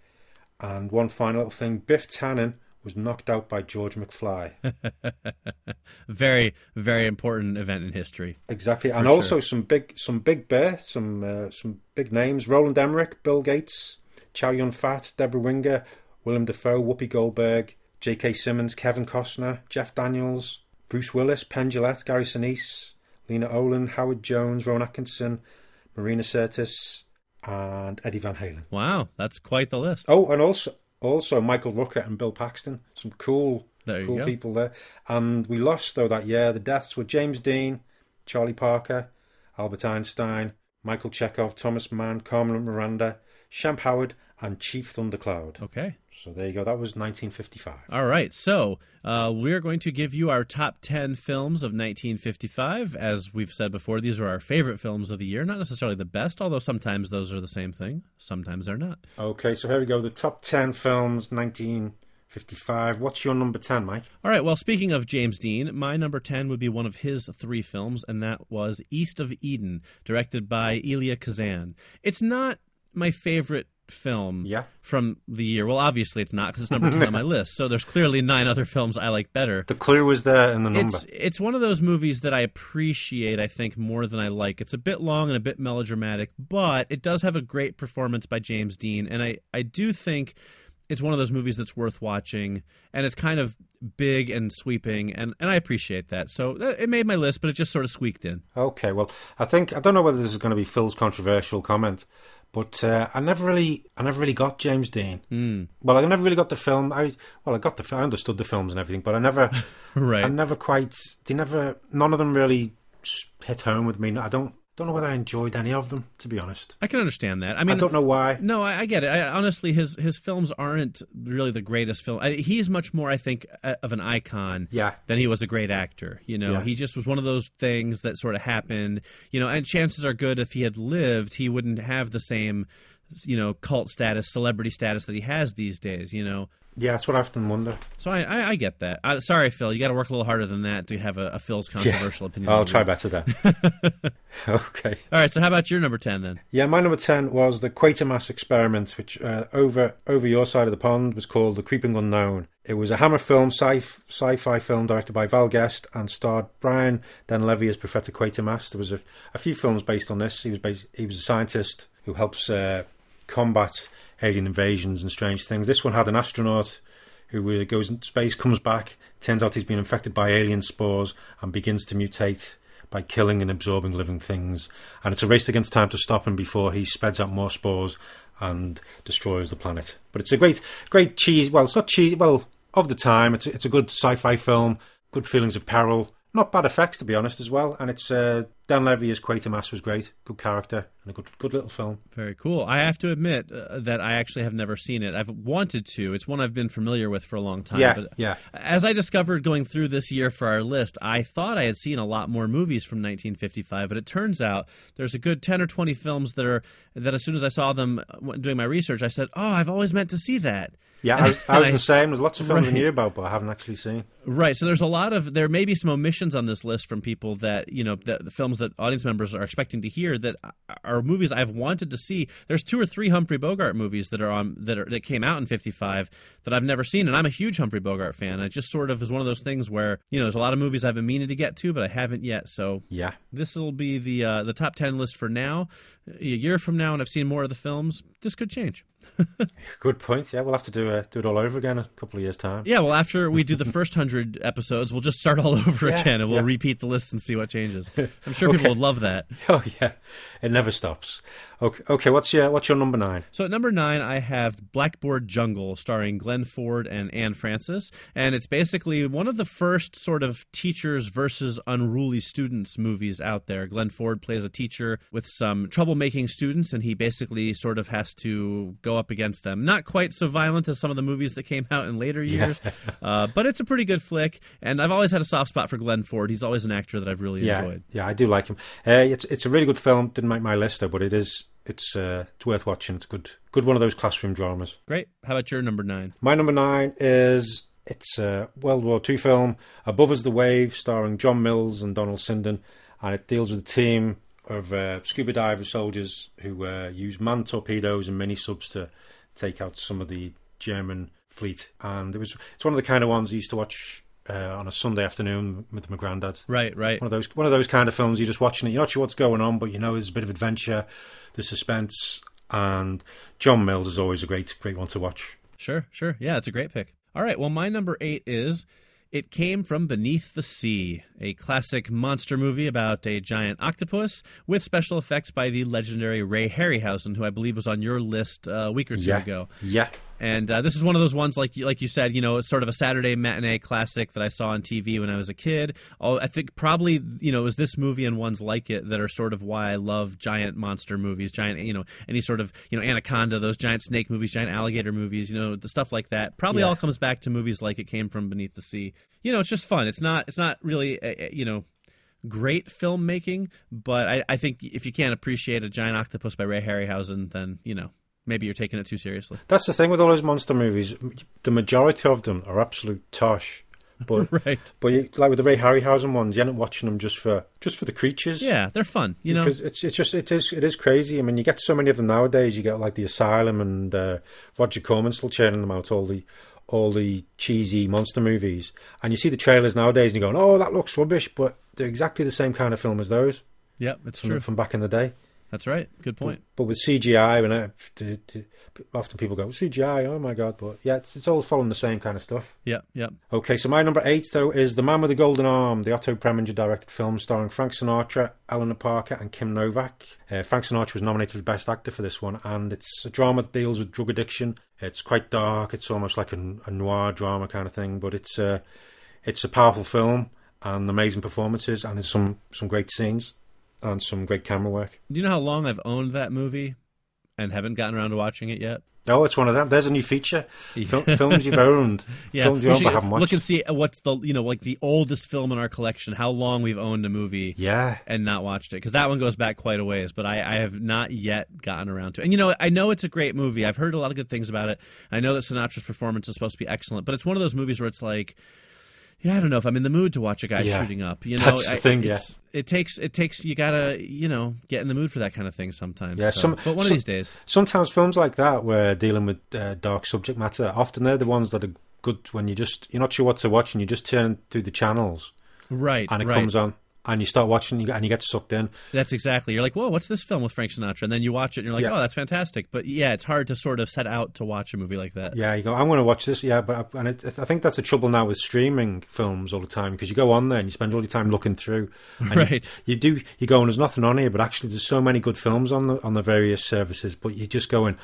And one final little thing Biff Tannen was knocked out by George McFly. [laughs] Very, very important event in history. Exactly, and For also some big, some big births, some uh, some big names: Roland Emmerich, Bill Gates, Chow Yun Fat, Debra Winger, Willem Dafoe, Whoopi Goldberg, J.K. Simmons, Kevin Costner, Jeff Daniels, Bruce Willis, Penn Jillette, Gary Sinise, Lena Olin, Howard Jones, Rowan Atkinson, Marina Sirtis, and Eddie Van Halen. Wow, that's quite the list. Oh, and also also Michael Rooker and Bill Paxton, some cool cool go. people there. And we lost though that year. The deaths were James Dean, Charlie Parker, Albert Einstein, Michael Chekhov, Thomas Mann, Carmen Miranda, Shemp Howard, and Chief Thundercloud. Okay. So there you go. That was 1955. All right. So uh, we're going to give you our top 10 films of 1955. As we've said before, these are our favorite films of the year. Not necessarily the best, although sometimes those are the same thing. Sometimes they're not. Okay, so here we go. The top 10 films 1955. What's your number 10, Mike? All right. Well, speaking of James Dean, my number 10 would be one of his three films, and that was East of Eden, directed by Elia Kazan. It's not my favorite film Yeah. from the year. Well, obviously it's not because it's number 10 on my [laughs] list. So there's clearly nine other films I like better. The clue was there in the number. It's it's one of those movies that I appreciate. I think more than I like. It's a bit long and a bit melodramatic, but it does have a great performance by James Dean, and I I do think it's one of those movies that's worth watching, and it's kind of big and sweeping, and and I appreciate that. So uh, it made my list, but it just sort of squeaked in. Okay, well, I think I don't know whether this is going to be Phil's controversial comment, but uh, I never really, I never really got James Dean. Mm. Well, I never really got the film. I well, I got the, I understood the films and everything, but I never, [laughs] Right. I never quite. They never. None of them really hit home with me. I don't, don't know whether I enjoyed any of them, to be honest. I can understand that. I mean, I, don't know why. No, I, I get it. I, honestly, his his films aren't really the greatest film. I, he's much more, I think, uh, of an icon Yeah. than he was a great actor. You know, Yeah. he just was one of those things that sort of happened. You know, and chances are good if he had lived, he wouldn't have the same, you know, cult status, celebrity status that he has these days. You know, Yeah, that's what I often wonder. so I I, I get that. Uh, sorry, Phil, you got to work a little harder than that to have a, a Phil's controversial opinion. I'll try better then. [laughs] okay. All right, so how about your number ten then? Yeah, my number ten was the Quatermass experiment, which uh, over over your side of the pond was called The Creeping Unknown. It was a Hammer film, sci- sci-fi film directed by Val Guest and starred Brian Donlevy as Professor Quatermass. There was a, a few films based on this. He was based, he was a scientist who helps uh, combat alien invasions and strange things. This one had an astronaut who goes into space, comes back. Turns out he's been infected by alien spores and begins to mutate by killing and absorbing living things. And it's a race against time to stop him before he spreads out more spores and destroys the planet. But it's a great, great cheese. Well, it's not cheese. Well, of the time, it's it's a good sci-fi film. Good feelings of peril. Not bad effects, to be honest, as well. And it's uh, Donlevy as Quatermass was great. Good character and a good good little film. Very cool. I have to admit uh, that I actually have never seen it. I've wanted to. It's one I've been familiar with for a long time. Yeah, but yeah. As I discovered going through this year for our list, I thought I had seen a lot more movies from 1955, but it turns out there's a good 10 or 20 films that are that as soon as I saw them uh, doing my research, I said, "Oh, I've always meant to see that." Yeah, I was, I was the same. There's lots of films I Right. knew about, but I haven't actually seen. Right. So there's a lot of there may be some omissions on this list from people that you know that the films that audience members are expecting to hear that are movies I've wanted to see. There's two or three Humphrey Bogart movies that are on that are that came out in '55 that I've never seen, and I'm a huge Humphrey Bogart fan. It just sort of is one of those things where you know there's a lot of movies I've been meaning to get to, but I haven't yet. So Yeah. this will be the uh, the top ten list for now. A year from now, and I've seen more of the films, this could change. [laughs] Good point. Yeah, we'll have to do uh, do it all over again in a couple of years' time. Yeah, well, after we do the first hundred episodes, we'll just start all [laughs] over Yeah, again, and we'll yeah. repeat the list and see what changes. [laughs] I'm sure Okay. people would love that. Oh yeah, it never stops. Okay, okay. What's your what's your number nine? So at number nine, I have Blackboard Jungle, starring Glenn Ford and Anne Francis, and it's basically one of the first sort of teachers versus unruly students movies out there. Glenn Ford plays a teacher with some troublemaking students, and he basically sort of has to go up against them. Not quite so violent as some of the movies that came out in later years, [laughs] uh, but it's a pretty good flick. And I've always had a soft spot for Glenn Ford. He's always an actor that I've really Yeah, enjoyed. yeah, I do like him. Uh, it's it's a really good film. Didn't make my list though, but it is it's uh, it's worth watching. It's good good one of those classroom dramas. Great. How about your number nine? My number nine is it's a World War II film, Above Us the Wave, starring John Mills and Donald Sinden, and it deals with a team of uh, scuba diver soldiers who uh, use man torpedoes and mini subs to take out some of the German fleet. And it was it's one of the kind of ones I used to watch uh, on a Sunday afternoon with my granddad. Right, right. One of those one of those kind of films you're just watching it, you're not sure what's going on, but you know there's a bit of adventure, the suspense, and John Mills is always a great great one to watch. Sure, sure. Yeah, it's a great pick. All right, well, my number eight is It Came From Beneath the Sea, a classic monster movie about a giant octopus with special effects by the legendary Ray Harryhausen, who I believe was on your list uh, a week or two yeah, ago. yeah, And uh, this is one of those ones, like you- like you said, you know, it's sort of a Saturday matinee classic that I saw on TV when I was a kid. Oh, I think probably you know it was this movie and ones like it that are sort of why I love giant monster movies, giant you know any sort of you know Anaconda, those giant snake movies, giant alligator movies, you know the stuff like that. Probably Yeah. all comes back to movies like It Came from Beneath the Sea. You know, it's just fun. It's not it's not really uh, you know great filmmaking, but I, I think if you can't appreciate a giant octopus by Ray Harryhausen, then you know maybe you're taking it too seriously. That's the thing with all those monster movies. The majority of them are absolute tosh. But [laughs] Right. but you, like with the Ray Harryhausen ones, you end up watching them just for just for the creatures. Yeah, they're fun. You know, because it's it's just it is it is crazy. I mean, you get so many of them nowadays. You get like the Asylum and uh, Roger Corman still churning them out all the all the cheesy monster movies, and you see the trailers nowadays, and you're going, "Oh, that looks rubbish," but they're exactly the same kind of film as those Yep, it's from, true. from back in the day. That's right. Good point. But with CGI, when I, d- d- often people go CGI, oh my god, but yeah, it's, it's all following the same kind of stuff. Yep, yep. Okay, so my number eight though is The Man with the Golden Arm, the Otto Preminger directed film starring Frank Sinatra, Eleanor Parker, and Kim Novak. Uh, Frank Sinatra was nominated for Best Actor for this one, and it's a drama that deals with drug addiction. It's quite dark. It's almost like a, a noir drama kind of thing, but it's uh, it's a powerful film and amazing performances, and there's some some great scenes and some great camera work. Do you know how long I've owned that movie and haven't gotten around to watching it yet? Oh, it's one of them. There's a new feature. Fil- films you've owned. [laughs] Yeah, Films you we own should but haven't watched. look and see what's the you know like the oldest film in our collection. How long we've owned a movie yeah. and not watched it because that one goes back quite a ways. But I, I have not yet gotten around to. it. And you know, I know it's a great movie. I've heard a lot of good things about it. I know that Sinatra's performance is supposed to be excellent, but it's one of those movies where it's like. Yeah, I don't know if I'm in the mood to watch a guy Yeah. shooting up. You know, That's the I- thing, it's- It takes it takes you gotta you know get in the mood for that kind of thing sometimes. Yeah, so- some- but one some- of these days. Sometimes films like that, where dealing with uh, dark subject matter, often they're the ones that are good when you just you're not sure what to watch and you just turn through the channels Right, and it right. comes on and you start watching and you get sucked in. That's exactly. You're like, whoa, what's this film with Frank Sinatra? And then you watch it and you're like, Yeah. oh, that's fantastic. But yeah, it's hard to sort of set out to watch a movie like that. Yeah, you go. I'm going to watch this. Yeah, but and it, I think that's the trouble now with streaming films all the time because you go on there and you spend all your time looking through. And you- Right. You, do. You go and there's nothing on here, but actually there's so many good films on the on the various services. But you just going.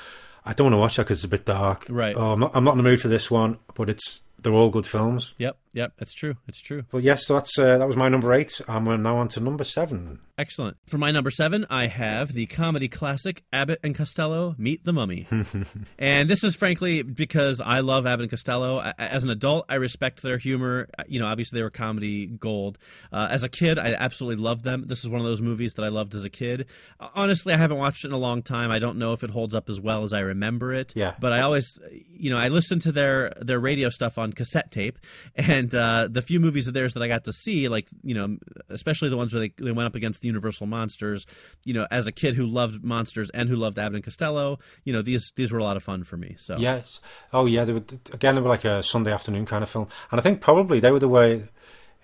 I don't want to watch that because it's a bit dark. Right. Oh, I'm not. I'm not in the mood for this one. But it's they're all good films. Yep, yep, it's true. It's true. But yes, so that's uh, that was my number eight, and we're now on to number seven. Excellent. For my number seven, I have the comedy classic Abbott and Costello Meet the Mummy. [laughs] and this is frankly because I love Abbott and Costello. A- As an adult, I respect their humor. You know, obviously they were comedy gold. Uh, as a kid, I absolutely loved them. This is one of those movies that I loved as a kid. Uh, Honestly, I haven't watched it in a long time. I don't know if it holds up as well as I remember it. Yeah. But I always, you know, I listened to their their radio stuff on cassette tape, and uh, the few movies of theirs that I got to see, like you know, especially the ones where they they went up against the Universal monsters. You know, as a kid who loved monsters and who loved Abbott and Costello, you know, these these were a lot of fun for me. So Yes. Oh yeah, they were again they were like a Sunday afternoon kind of film, and I think probably they were the way.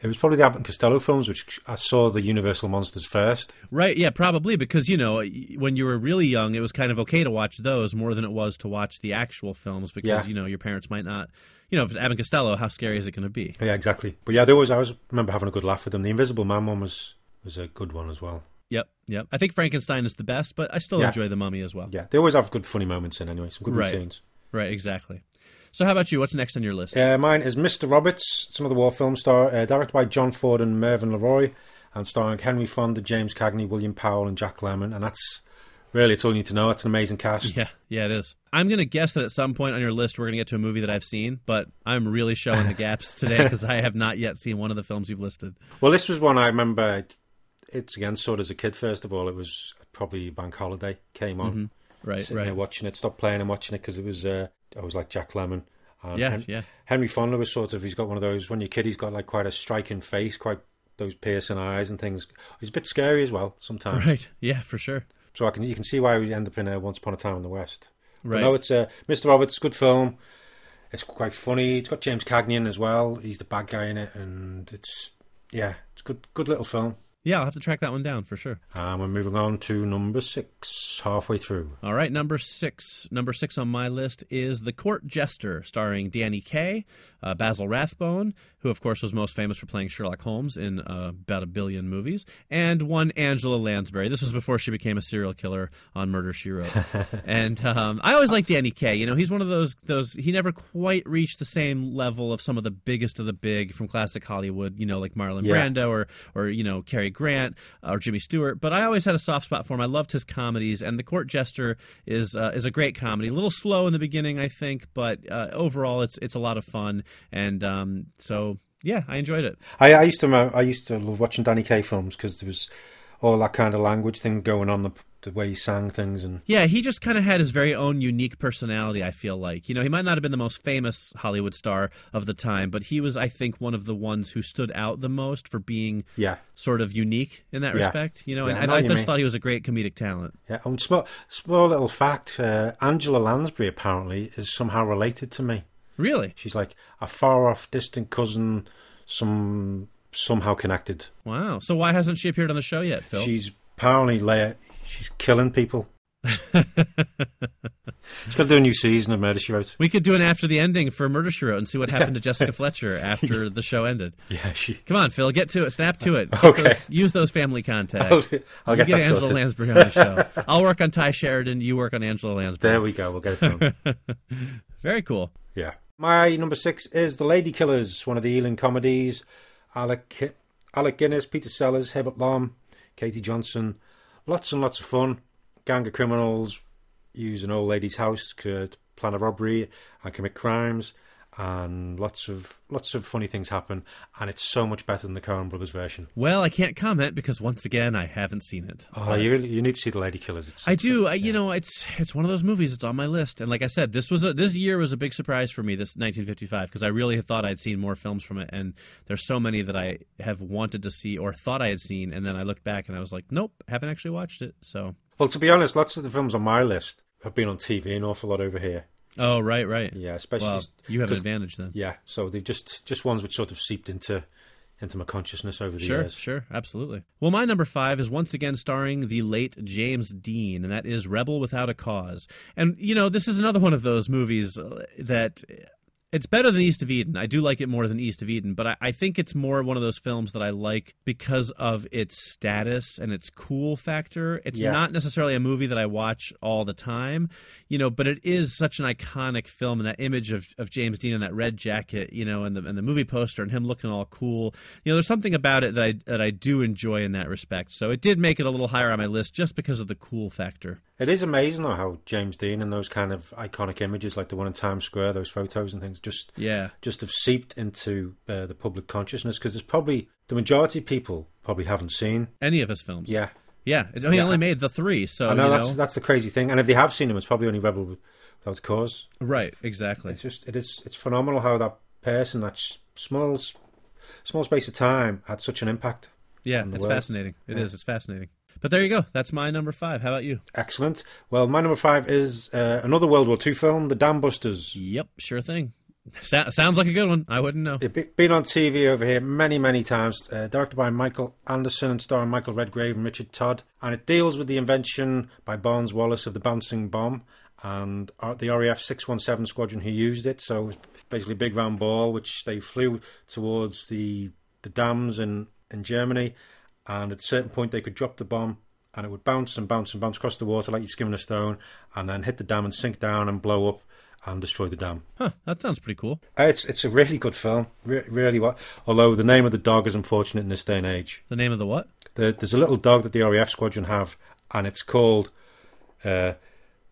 It was probably the Abbott and Costello films which I saw the Universal monsters first. Right, yeah, probably because you know when you were really young, it was kind of okay to watch those more than it was to watch the actual films because Yeah. you know your parents might not, you know, if it's Abbott and Costello, how scary is it going to be? Yeah, exactly. But yeah, there was I always remember having a good laugh with them. The Invisible Man one was was a good one as well. Yep, yep. I think Frankenstein is the best, but I still Yeah. enjoy the Mummy as well. Yeah, they always have good funny moments in anyway. Some good Right. routines. Right, exactly. So how about you? What's next on your list? Uh, mine is Mr. Roberts. It's another war film star, uh, directed by John Ford and Mervyn LeRoy, and starring Henry Fonda, James Cagney, William Powell, and Jack Lemmon. And that's really it's all you need to know. It's an amazing cast. Yeah, yeah, it is. I'm going to guess that at some point on your list we're going to get to a movie that I've seen, but I'm really showing the gaps [laughs] today because I have not yet seen one of the films you've listed. Well, this was one I remember. It's again sort of as a kid. First of all, it was probably bank holiday came on. Right, Sitting right. there watching it, stopped playing and watching it because it was. Uh, I was like Jack Lemmon. And Yeah, Hen- yeah. Henry Fonda was sort of. He's got one of those. When you're a kid, he's got like quite a striking face, quite those piercing eyes and things. He's a bit scary as well sometimes. Right. [laughs] Yeah, for sure. So I can you can see why we end up in a Once Upon a Time in the West. But Right. no, it's uh, Mr. Roberts, good film. It's quite funny. It's got James Cagney in as well. He's the bad guy in it, and it's yeah, it's good, good little film. Yeah, I'll have to track that one down for sure. And we're moving on to number six, halfway through. All right, number six. Number six on my list is The Court Jester, starring Danny Kaye, uh, Basil Rathbone, who of course was most famous for playing Sherlock Holmes in uh, about a billion movies, and one Angela Lansbury. This was before she became a serial killer on Murder She Wrote. [laughs] and um, I always liked Danny Kaye. You know, he's one of those those. He never quite reached the same level of some of the biggest of the big from classic Hollywood. You know, like Marlon Yeah. Brando or or you know Cary Grant or Jimmy Stewart. But I always had a soft spot for him. I loved his comedies, and The Court Jester is uh, is a great comedy. A little slow in the beginning, I think, but uh, overall, it's it's a lot of fun. And um, so, yeah, I enjoyed it. I, I used to I used to love watching Danny Kaye films because there was all that kind of language thing going on, the, the way he sang things, and Yeah, he just kind of had his very own unique personality, I feel like. You know, he might not have been the most famous Hollywood star of the time, but he was, I think, one of the ones who stood out the most for being yeah, sort of unique in that Yeah. respect. You know, Yeah, and, I and know I just mean. thought he was a great comedic talent. yeah. And small small little fact: uh, Angela Lansbury apparently is somehow related to me. Really? She's like a far off, distant cousin, some somehow connected. Wow. So why hasn't she appeared on the show yet, Phil? She's apparently la she's killing people. [laughs] She's got to do a new season of Murder She Wrote. We could do an after the ending for Murder She Wrote and see what happened to [laughs] Jessica Fletcher after the show ended. Yeah, she. Come on, Phil, get to it. Snap to it. Get [laughs] Okay. those- use those family contacts. I'll- I'll get Angela sorted. Lansbury on the show. I'll work on Tye Sheridan. You work on Angela Lansbury. There we go. We'll get it done. Very cool. yeah. My number six is The Lady Killers, one of the Ealing comedies. Alec Alec Guinness, Peter Sellers, Herbert Lom, Katie Johnson. Lots and lots of fun. Gang of criminals use an old lady's house to plan a robbery and commit crimes. And lots of lots of funny things happen, and it's so much better than the Coen Brothers version. Well, I can't comment because once again, I haven't seen it. Oh, you really, you need to see the Lady Killers. It's, I do. I, you know, it's it's one of those movies. It's on my list, and like I said, this was a, this year was a big surprise for me. This 1955 because I really thought I'd seen more films from it, and there's so many that I have wanted to see or thought I had seen, and then I looked back and I was like, nope, haven't actually watched it. So, Well, to be honest, lots of the films on my list have been on TV an awful lot over here. Oh right, right. Yeah, especially you have an advantage then. Yeah, so they've just just ones which sort of seeped into into my consciousness over the Sure, years. sure, sure, absolutely. Well, my number five is once again starring the late James Dean, and that is Rebel Without a Cause. And you know, this is another one of those movies uh, that it's better than East of Eden. I do like it more than East of Eden, but I, I think it's more one of those films that I like because of its status and its cool factor. It's Yeah. not necessarily a movie that I watch all the time, you know, but it is such an iconic film and that image of, of James Dean in that red jacket, you know, and the and the movie poster and him looking all cool. You know, there's something about it that I that I do enjoy in that respect. So it did make it a little higher on my list just because of the cool factor. It is amazing though how James Dean and those kind of iconic images, like the one in Times Square, those photos and things, just Yeah. just have seeped into uh, the public consciousness because there's probably the majority of people probably haven't seen. Any of his films. Yeah, Yeah. I mean, he Yeah. only made the three, so I know you that's know. that's the crazy thing. And if they have seen him, it's probably only Rebel Without Cause. Right, exactly. It's just it is it's phenomenal how that person, that small small space of time, had such an impact. Yeah, it's world. fascinating. It is. Yeah. It's fascinating. But there you go. That's my number five. How about you? Excellent. Well, my number five is uh, another World War II film, The Dam Busters. Yep, sure thing. Sa- sounds like a good one. I wouldn't know. It's been on TV over here many, many times. Uh, directed by Michael Anderson and starring Michael Redgrave and Richard Todd. And it deals with the invention by Barnes Wallis of the bouncing bomb and uh, the RAF 617 squadron who used it. So it was basically a big round ball which they flew towards the, the dams in, in Germany. And at a certain point, they could drop the bomb and it would bounce and bounce and bounce across the water like you're skimming a stone and then hit the dam and sink down and blow up and destroy the dam. Huh, that sounds pretty cool. Uh, It's it's a really good film, Re- really. What? Although the name of the dog is unfortunate in this day and age. The name of the what? The, there's a little dog that the RAF squadron have, and it's called. Uh,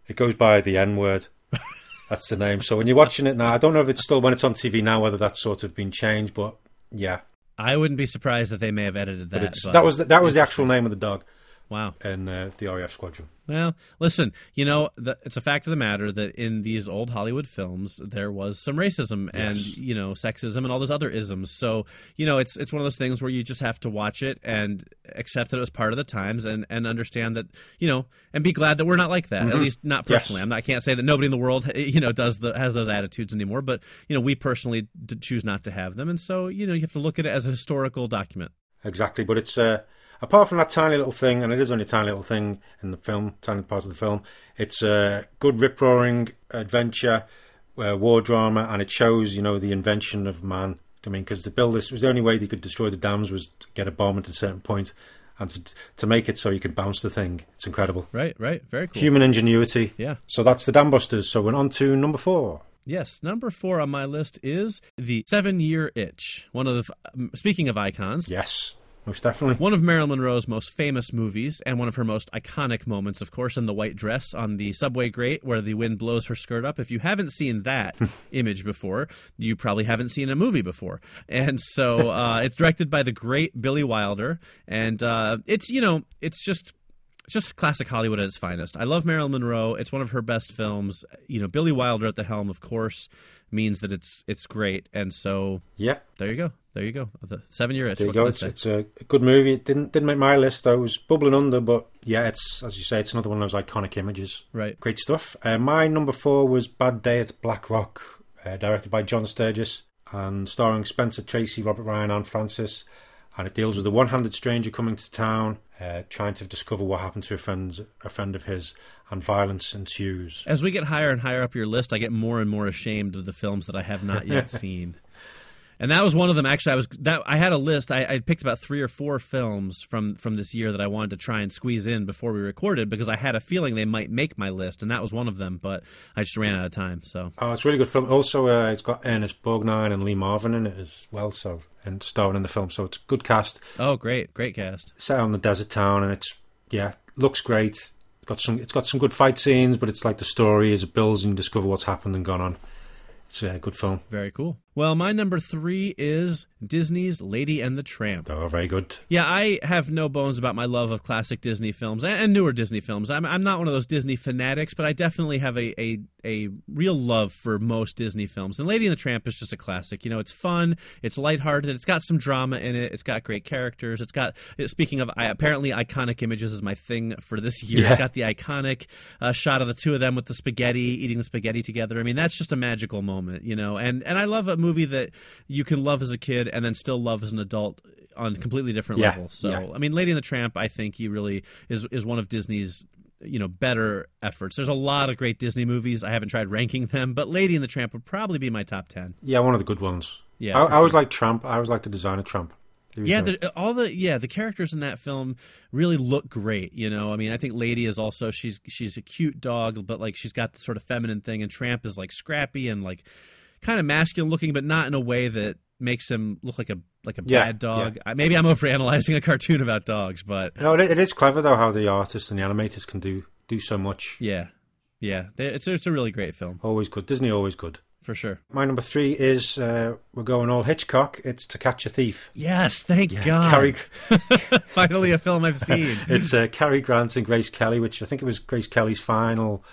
it goes by the N word. [laughs] That's the name. So when you're watching it now, I don't know if it's still when it's on TV now whether that's sort of been changed, but yeah. I wouldn't be surprised if they may have edited that. that was the, that was the actual name of the dog wow. And uh, the RAF squadron. Well, listen, you know, the, it's a fact of the matter that in these old Hollywood films there was some racism and you know sexism and all those other isms. So you know, it's it's one of those things where you just have to watch it and accept that it was part of the times and and understand that you know and be glad that we're not like that. At least not Mm-hmm. Yes. personally. I'm not. I can't say that nobody in the world you know does the has those attitudes anymore. But you know, we personally d- choose not to have them, and so you know you have to look at it as a historical document. Exactly, but it's uh, apart from that tiny little thing, and it is only a tiny little thing in the film, tiny part of the film. It's a good rip roaring adventure, uh, war drama, and it shows you know the invention of man. I mean, because to build this was the only way they could destroy the dams was to get a bomb at a certain point, and to, to make it so you could bounce the thing. It's incredible. Right. Right. Very cool. Human ingenuity. Yeah. So that's the Dam Busters. So we're on to number four. Yes, number four on my list is the Seven Year Itch. One of the um, speaking of icons, Yes, most definitely. one of Marilyn Monroe's most famous movies, and one of her most iconic moments, of course, in the white dress on the subway grate where the wind blows her skirt up. If you haven't seen that [laughs] image before, you probably haven't seen a movie before. And so uh, it's directed by the great Billy Wilder, and uh, it's you know it's just it's just classic Hollywood at its finest. I love Marilyn Monroe. It's one of her best films. You know, Billy Wilder at the helm, of course, means that it's it's great. And so Yeah. there you go. There you go. The seven year itch. There you go. It's, it's a good movie. It didn't didn't make my list. I was bubbling under, but yeah, it's as you say, it's another one of those iconic images. Right. Great stuff. Uh, my number four was Bad Day at Black Rock, uh, directed by John Sturges and starring Spencer Tracy, Robert Ryan, and Francis. And it deals with a one-handed stranger coming to town, uh, trying to discover what happened to a friend, a friend of his, and violence ensues. As we get higher and higher up your list, I get more and more ashamed of the films that I have not yet [laughs] seen. And that was one of them. Actually, I was that I had a list. I, I picked about three or four films from from this year that I wanted to try and squeeze in before we recorded because I had a feeling they might make my list, and that was one of them. But I just ran out of time. So Oh, it's a really good film. Also, uh, it's got Ernest Borgnine and Lee Marvin in it as well, so and starring in the film. So it's a good cast. oh, great, great cast. set on the desert town, and it's yeah, looks great. It's got some it's got some good fight scenes, but it's like the story as it builds and you discover what's happened and gone on. It's a good film. Very cool. Well, my number three is Disney's Lady and the Tramp. Oh, very good. Yeah, I have no bones about my love of classic Disney films and, newer Disney films. I'm, I'm not one of those Disney fanatics, but I definitely have a, a, a real love for most Disney films. And Lady and the Tramp is just a classic. You know, it's fun, it's lighthearted, it's got some drama in it, it's got great characters. It's got, speaking of, I, apparently iconic images is my thing for this year. Yeah. It's got the iconic uh, shot of the two of them with the spaghetti, eating the spaghetti together. I mean, that's just a magical moment, you know. And, and I love a movie that you can love as a kid and then still love as an adult on completely different Yeah, levels. So yeah. I mean, Lady and the Tramp, I think he really is is one of Disney's you know better efforts. There's a lot of great Disney movies. I haven't tried ranking them, but Lady and the Tramp would probably be my top ten. Yeah, one of the good ones. Yeah, I, I always sure. like Tramp. I always like the design of Tramp. Yeah, the, all the yeah the characters in that film really look great. You know, I mean, I think Lady is also she's she's a cute dog, but like she's got the sort of feminine thing, and Tramp is like scrappy and like kind of masculine looking, but not in a way that makes him look like a like a Yeah, bad dog. I Maybe I'm overanalyzing a cartoon about dogs, but No, it, it is clever though how the artists and the animators can do do so much. yeah, yeah, it's it's a really great film Always good. Disney always good. for sure. My number three is uh, we're going all Hitchcock. It's To Catch a Thief. Yes, thank Yeah, God. Cary, [laughs] [laughs] Finally, a film I've seen. [laughs] it's uh, Cary Grant and Grace Kelly, which I think it was Grace Kelly's final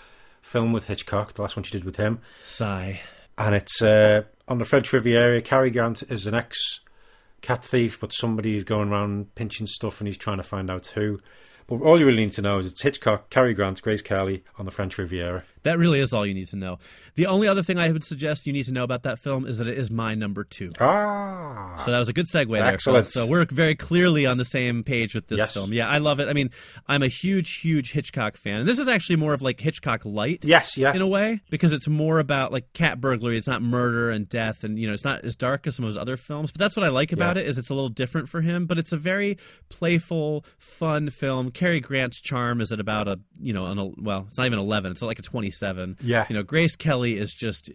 film with Hitchcock, the last one she did with him. Sigh. And it's uh, on the French Riviera. Cary Grant is an ex cat thief, but somebody's going around pinching stuff and he's trying to find out who. But all you really need to know is it's Hitchcock, Cary Grant, Grace Kelly on the French Riviera. That really is all you need to know. The only other thing I would suggest you need to know about that film is that it is my number two. Ah, So that was a good segue there. Excellent. Phil. So we're very clearly on the same page with this Yes. film. Yeah, I love it. I mean, I'm a huge, huge Hitchcock fan. And this is actually more of like Hitchcock light. yes, yeah, In a way, because it's more about like cat burglary. It's not murder and death, and you know, it's not as dark as some of his other films. But that's what I like about Yeah. it is it's a little different for him. But it's a very playful, fun film. Cary Grant's charm is at about a you know, an, well, it's not even eleven. It's like a twenty-seven. Yeah. you know, Grace Kelly is just,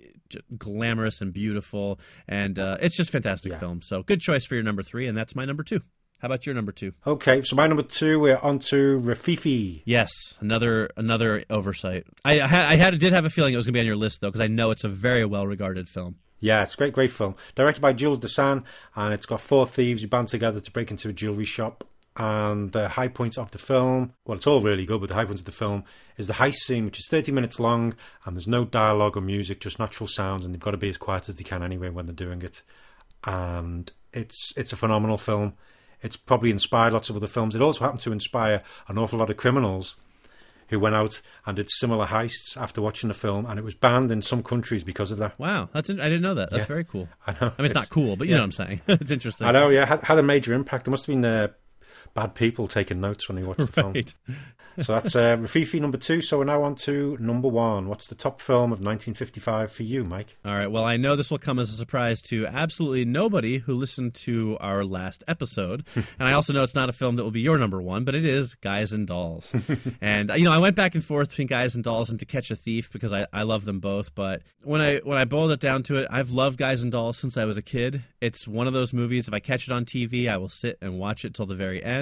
glamorous and beautiful, and uh, it's just fantastic Yeah. film. So good choice for your number three, and that's my number two. How about your number two? Okay, so my number two, we're on to Rififi. Yes, another another oversight. I, I had I had did have a feeling it was going to be on your list though because I know it's a very well regarded film. Yeah, it's a great, great film. Directed by Jules Dassin, and it's got four thieves who band together to break into a jewellery shop. And the high points of the film, well, it's all really good, but the high point of the film is the heist scene, which is 30 minutes long, and there's no dialogue or music, just natural sounds, and they've got to be as quiet as they can anyway when they're doing it. And it's it's a phenomenal film. It's probably inspired lots of other films. It also happened to inspire an awful lot of criminals who went out and did similar heists after watching the film, and it was banned in some countries because of that. Wow, that's in, I didn't know that. That's Yeah. very cool. [laughs] I know. I mean, it's not cool, but you yeah. know what I'm saying. [laughs] it's interesting. I know, yeah, had, had a major impact. There must have been uh, bad people taking notes when they watched the [laughs] film. Right. So that's uh, Rififi number two. So we're now on to number one. What's the top film of 1955 for you, Mike? All right. Well, I know this will come as a surprise to absolutely nobody who listened to our last episode, [laughs] and I also know it's not a film that will be your number one, but it is Guys and Dolls. [laughs] and uh, you know, I went back and forth between Guys and Dolls and To Catch a Thief because I, I love them both. But when I when I boiled it down to it, I've loved Guys and Dolls since I was a kid. It's one of those movies. If I catch it on TV, I will sit and watch it till the very end.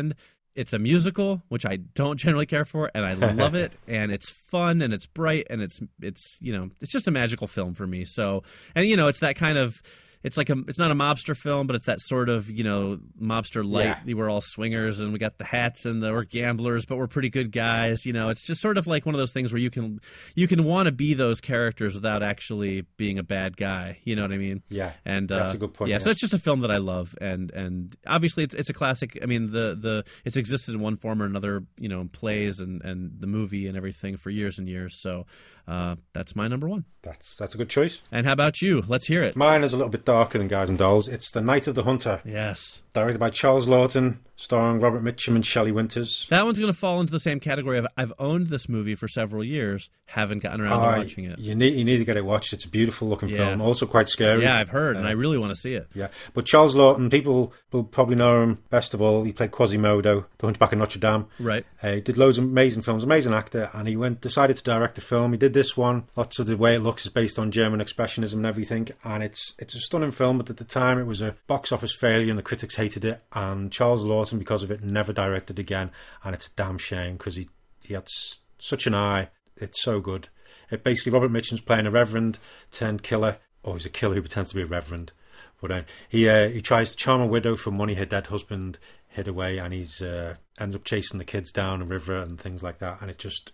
It's a musical, which I don't generally care for, and I love it. [laughs] And it's fun, and it's bright, and it's it's you know it's just a magical film for me. So, and you know it's that kind of it's like a it's not a mobster film, but it's that sort of you know mobster light. We're all swingers, and we got the hats, and the, we're gamblers, but we're pretty good guys. You know, it's just sort of like one of those things where you can you can want to be those characters without actually being a bad guy. You know what I mean? Yeah, And uh, that's a good point, Yeah, yeah. so it's just a film that I love, and and obviously it's it's a classic. I mean, the the it's existed in one form or another, you know, in plays and and the movie and everything for years and years. So uh, that's my number one. That's that's a good choice. And how about you? Let's hear it. Mine is a little bit darker than Guys and Dolls. It's The Night of the Hunter, Yes. directed by Charles Laughton, starring Robert Mitchum and Shelley Winters. That one's going to fall into the same category of I've owned this movie for several years, haven't gotten around Ah, to watching it. You need you need to get it watched. It's a beautiful looking Yeah. film, also quite scary. Yeah, I've heard, and Uh, I really want to see it. Yeah, but Charles Laughton, people will probably know him best of all. He played Quasimodo, the Hunchback of Notre Dame. Right. Uh, he did loads of amazing films, amazing actor, and he went decided to direct the film. He did this one. Lots of the way it looks is based on German expressionism and everything, and it's it's a stunning film. But at the time, it was a box office failure, and the critics hated it. And Charles Laughton, because of it, never directed again, and it's a damn shame because he he had s- such an eye. It's so good. It basically Robert Mitchum's playing a reverend turned killer, or he's a killer who pretends to be a reverend. But uh, he uh, he tries to charm a widow for money her dead husband hid away, and he's uh, ends up chasing the kids down a river and things like that. And it just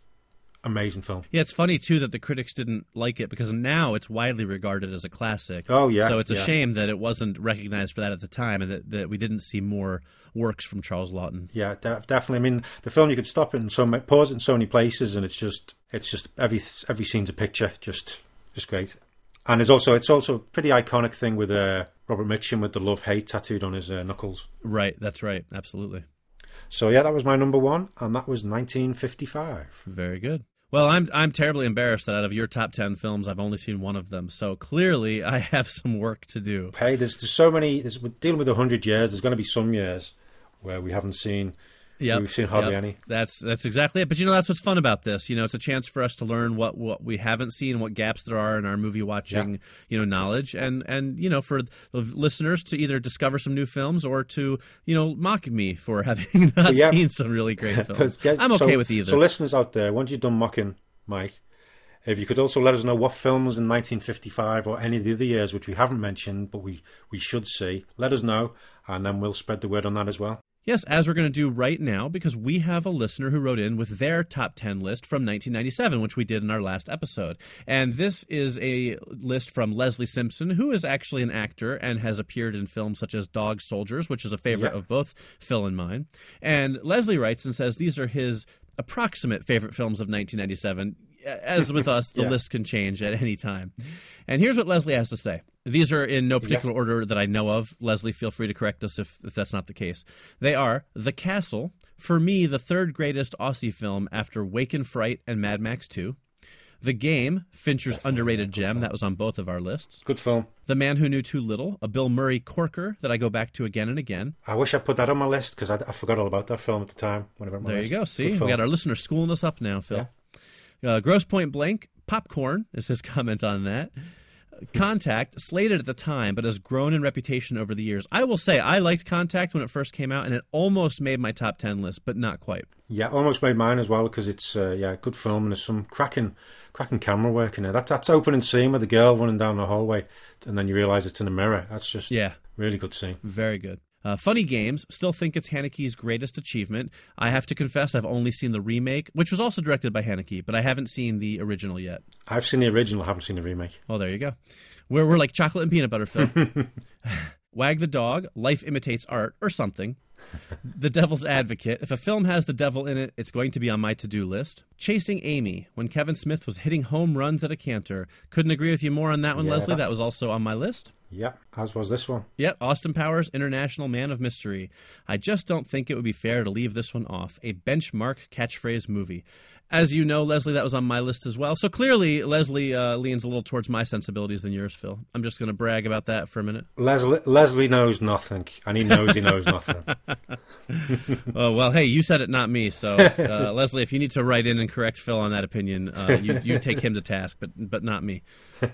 amazing film. Yeah, it's funny too that the critics didn't like it because now it's widely regarded as a classic. Oh, yeah, So it's a yeah. shame that it wasn't recognized for that at the time, and that, that we didn't see more works from Charles Laughton. Yeah, de- definitely. I mean, the film you could stop it and so pause it in so many places, and it's just it's just every every scene's a picture, just just great. And there's also it's also a pretty iconic thing with uh, Robert Mitchum with the love hate tattooed on his uh, knuckles. Right. That's right. Absolutely. So yeah, that was my number one, and that was 1955. Very good. Well, I'm I'm terribly embarrassed that out of your top ten films, I've only seen one of them. So clearly, [laughs] I have some work to do. Hey, there's, there's so many. There's, we're dealing with 100 years. There's going to be some years where we haven't seen Yep, We've seen hardly yep. any. That's that's exactly it. But you know that's what's fun about this. You know, it's a chance for us to learn what, what we haven't seen, what gaps there are in our movie watching, Yeah. you know, knowledge, and and you know for the listeners to either discover some new films or to you know mock me for [laughs] having not Yeah. seen some really great [laughs] films. I'm okay so- with either. So, listeners out there, once you're done mocking Mike, if you could also let us know what films in 1955 or any of the other years which we haven't mentioned but we, we should see, let us know, and then we'll spread the word on that as well. Yes, as we're going to do right now, because we have a listener who wrote in with their top 10 list from 1997, which we did in our last episode. And this is a list from Leslie Simpson, who is actually an actor and has appeared in films such as Dog Soldiers, which is a favorite Yeah. of both Phil and mine. And Leslie writes and says these are his approximate favorite films of 1997. As with us, the [laughs] Yeah. list can change at any time. And here's what Leslie has to say. These are in no particular order that I know of. Leslie, feel free to correct us if, if that's not the case. They are The Castle, for me, the third greatest Aussie film after Wake in Fright and Mad Max 2. The Game, Fincher's underrated gem, that was on both of our lists. Good film. The Man Who Knew Too Little, a Bill Murray corker that I go back to again and again. I wish I put that on my list because I, I forgot all about that film at the time. Whenever There you go. See, we got our listeners schooling us up now, Phil. Uh, Grosse Pointe Blank, popcorn is his [laughs] comment on that. Contact, slated at the time, but has grown in reputation over the years. I will say, I liked Contact when it first came out, and it almost made my top 10 list, but not quite. Yeah, almost made mine as well because it's uh, yeah, a good film and there's some cracking, cracking camera work in there. That that's opening scene with the girl running down the hallway, and then you realise it's in a mirror. That's just Yeah, really good scene. very good. Uh, Funny Games, still think it's Haneke's greatest achievement. I have to confess, I've only seen the remake, which was also directed by Haneke, but I haven't seen the original yet. I've seen the original, haven't seen the remake. Oh, there you go. We're, we're like chocolate and peanut butter, Phil. [laughs] [laughs] Wag the Dog, Life Imitates Art, or something. The Devil's Advocate. If a film has the devil in it, it's going to be on my to do list. Chasing Amy, when Kevin Smith was hitting home runs at a canter. Couldn't agree with you more on that one, Yeah, Leslie. that- That was also on my list. Yep, as was this one. Yep, Austin Powers, International Man of Mystery. I just don't think it would be fair to leave this one off. A benchmark catchphrase movie. As you know, Leslie, that was on my list as well. So clearly, Leslie uh, leans a little towards my sensibilities than yours, Phil. I'm just going to brag about that for a minute. Leslie Leslie knows nothing, and he knows he knows nothing. [laughs] [laughs] Oh well, hey, you said it, not me. So, uh, Leslie, if you need to write in and correct Phil on that opinion, uh, you you take him to task, but but not me.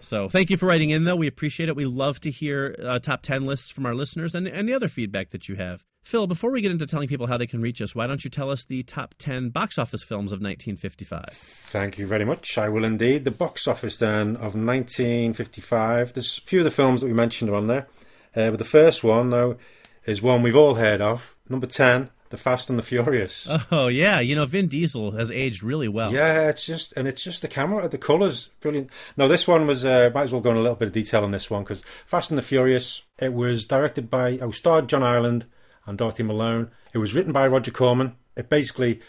So, thank you for writing in, though. We appreciate it. We love to hear uh, top ten lists from our listeners and any other feedback that you have. Phil, before we get into telling people how they can reach us, why don't you tell us the top ten box office films of 1955? Thank you very much. I will indeed. The box office then of 1955. There's a few of the films that we mentioned are on there, uh, but the first one though is one we've all heard of. Number ten, The Fast and the Furious. Oh yeah, you know Vin Diesel has aged really well. Yeah, it's just and it's just the camera, the colours, brilliant. No, this one was uh, might as well go in a little bit of detail on this one because Fast and the Furious. It was directed by oh, starred John Ireland and Dorothy Malone. It was written by Roger Corman. It basically,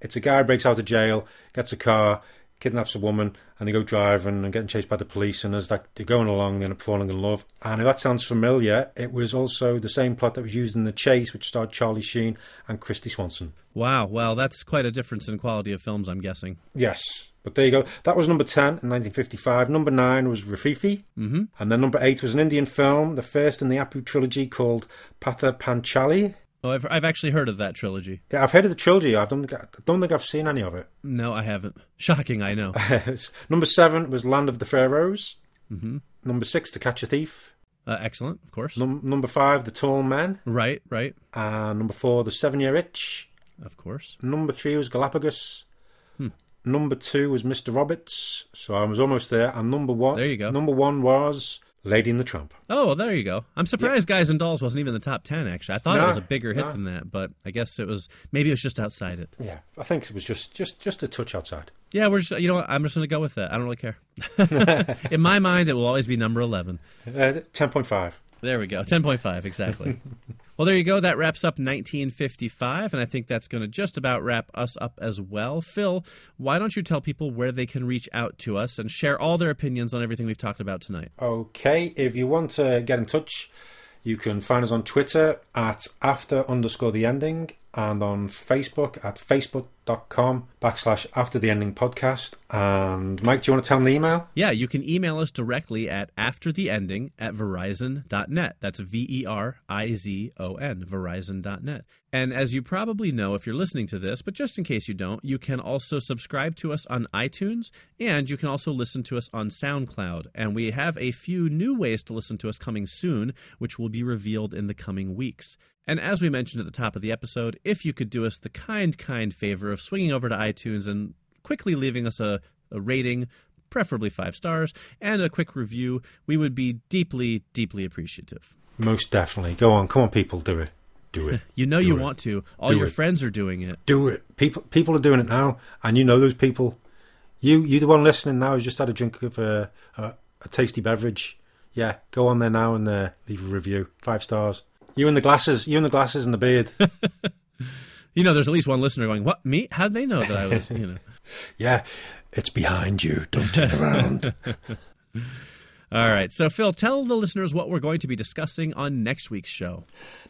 it's a guy breaks out of jail, gets a car, kidnaps a woman, and they go driving and getting chased by the police. And as like they're going along, they end up falling in love. And if that sounds familiar, it was also the same plot that was used in The Chase, which starred Charlie Sheen and Kristy Swanson. Wow, well that's quite a difference in quality of films, I'm guessing. Yes. But there you go. That was number 10 in 1955. Number 9 was Rififi. Mm-hmm. And then number 8 was an Indian film, the first in the Apu trilogy called Pather Panchali. Oh, I've I've actually heard of that trilogy. Yeah, I've heard of the trilogy. I don't, think- I don't think I've seen any of it. No, I haven't. Shocking, I know. [laughs] number 7 was Land of the Pharaohs. Mm-hmm. Number 6, To Catch a Thief. Uh, excellent, of course. Num- number 5, The Tall Man. Right, right, And number 4, The Seven Year Itch. of course. Number 3 was Galapagos. Number 2 was Mr. Roberts. So I was almost there. And number 1, There you go. Number 1 was Lady and the Tramp. Oh, well, there you go. I'm surprised Guys and Dolls wasn't even in the top ten. Actually, I thought it was a bigger hit than that, but I guess it was. Maybe it was just outside it. Yeah, I think it was just just just a touch outside. Yeah, we're just. You know what? I'm just going to go with that. I don't really care. [laughs] in my mind, it will always be number eleven. Uh, Ten point five. There we go. 10.5, exactly. [laughs] well, there you go. That wraps up 1955, and I think that's going to just about wrap us up as well. Phil, why don't you tell people where they can reach out to us and share all their opinions on everything we've talked about tonight? Okay, if you want to get in touch, you can find us on Twitter at after underscore the ending, and on Facebook at facebook.com backslash after the ending podcast. And Mike, do you want to tell them the email? Yeah, you can email us directly at after the ending at verizon.net. That's V E R I Z O N, verizon.net. And as you probably know if you're listening to this, but just in case you don't, you can also subscribe to us on iTunes and you can also listen to us on SoundCloud. And we have a few new ways to listen to us coming soon, which will be revealed in the coming weeks. And as we mentioned at the top of the episode, if you could do us the kind, kind favor of swinging over to iTunes and quickly leaving us a, a rating, preferably five stars, and a quick review, we would be deeply, deeply appreciative. Most definitely. Go on. Come on, people. Do it. Do it. [laughs] You know Do you it. want to. All Do your it. friends are doing it. Do it. People people are doing it now, and you know those people. You you the one listening now who's just had a drink of a, a, a tasty beverage. Yeah, go on there now and uh, leave a review. Five stars. You and the glasses. You and the glasses and the beard. [laughs] You know, there's at least one listener going, "What me? How'd they know that I was?" You know. [laughs] yeah, it's behind you. Don't turn around. [laughs] All right. So, Phil, tell the listeners what we're going to be discussing on next week's show.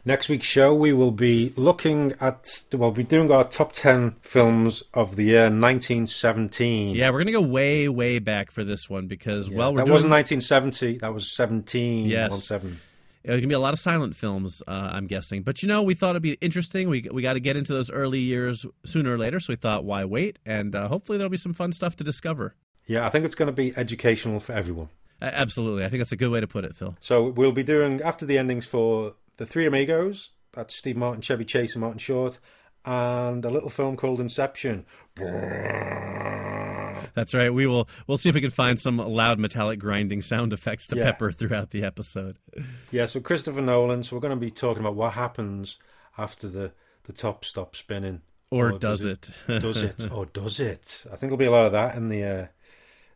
Next week's show, we will be looking at. Well, we'll be doing our top ten films of the year 1917. Yeah, we're gonna go way, way back for this one because, Yeah, well, we're that doing. wasn't 1970. That was 17. Yes. One seven. There's gonna be a lot of silent films, uh, I'm guessing. But you know, we thought it'd be interesting. We we got to get into those early years sooner or later, so we thought, why wait? And uh, hopefully, there'll be some fun stuff to discover. Yeah, I think it's going to be educational for everyone. Absolutely, I think that's a good way to put it, Phil. So we'll be doing after the endings for the Three Amigos. That's Steve Martin, Chevy Chase, and Martin Short, and a little film called Inception. [laughs] That's right. We will. We'll see if we can find some loud metallic grinding sound effects to Yeah. pepper throughout the episode. Yeah, so Christopher Nolan. So we're going to be talking about what happens after the the top stops spinning, Or does it? [laughs] does it? Or [laughs] does it? I think there'll be a lot of that in the uh,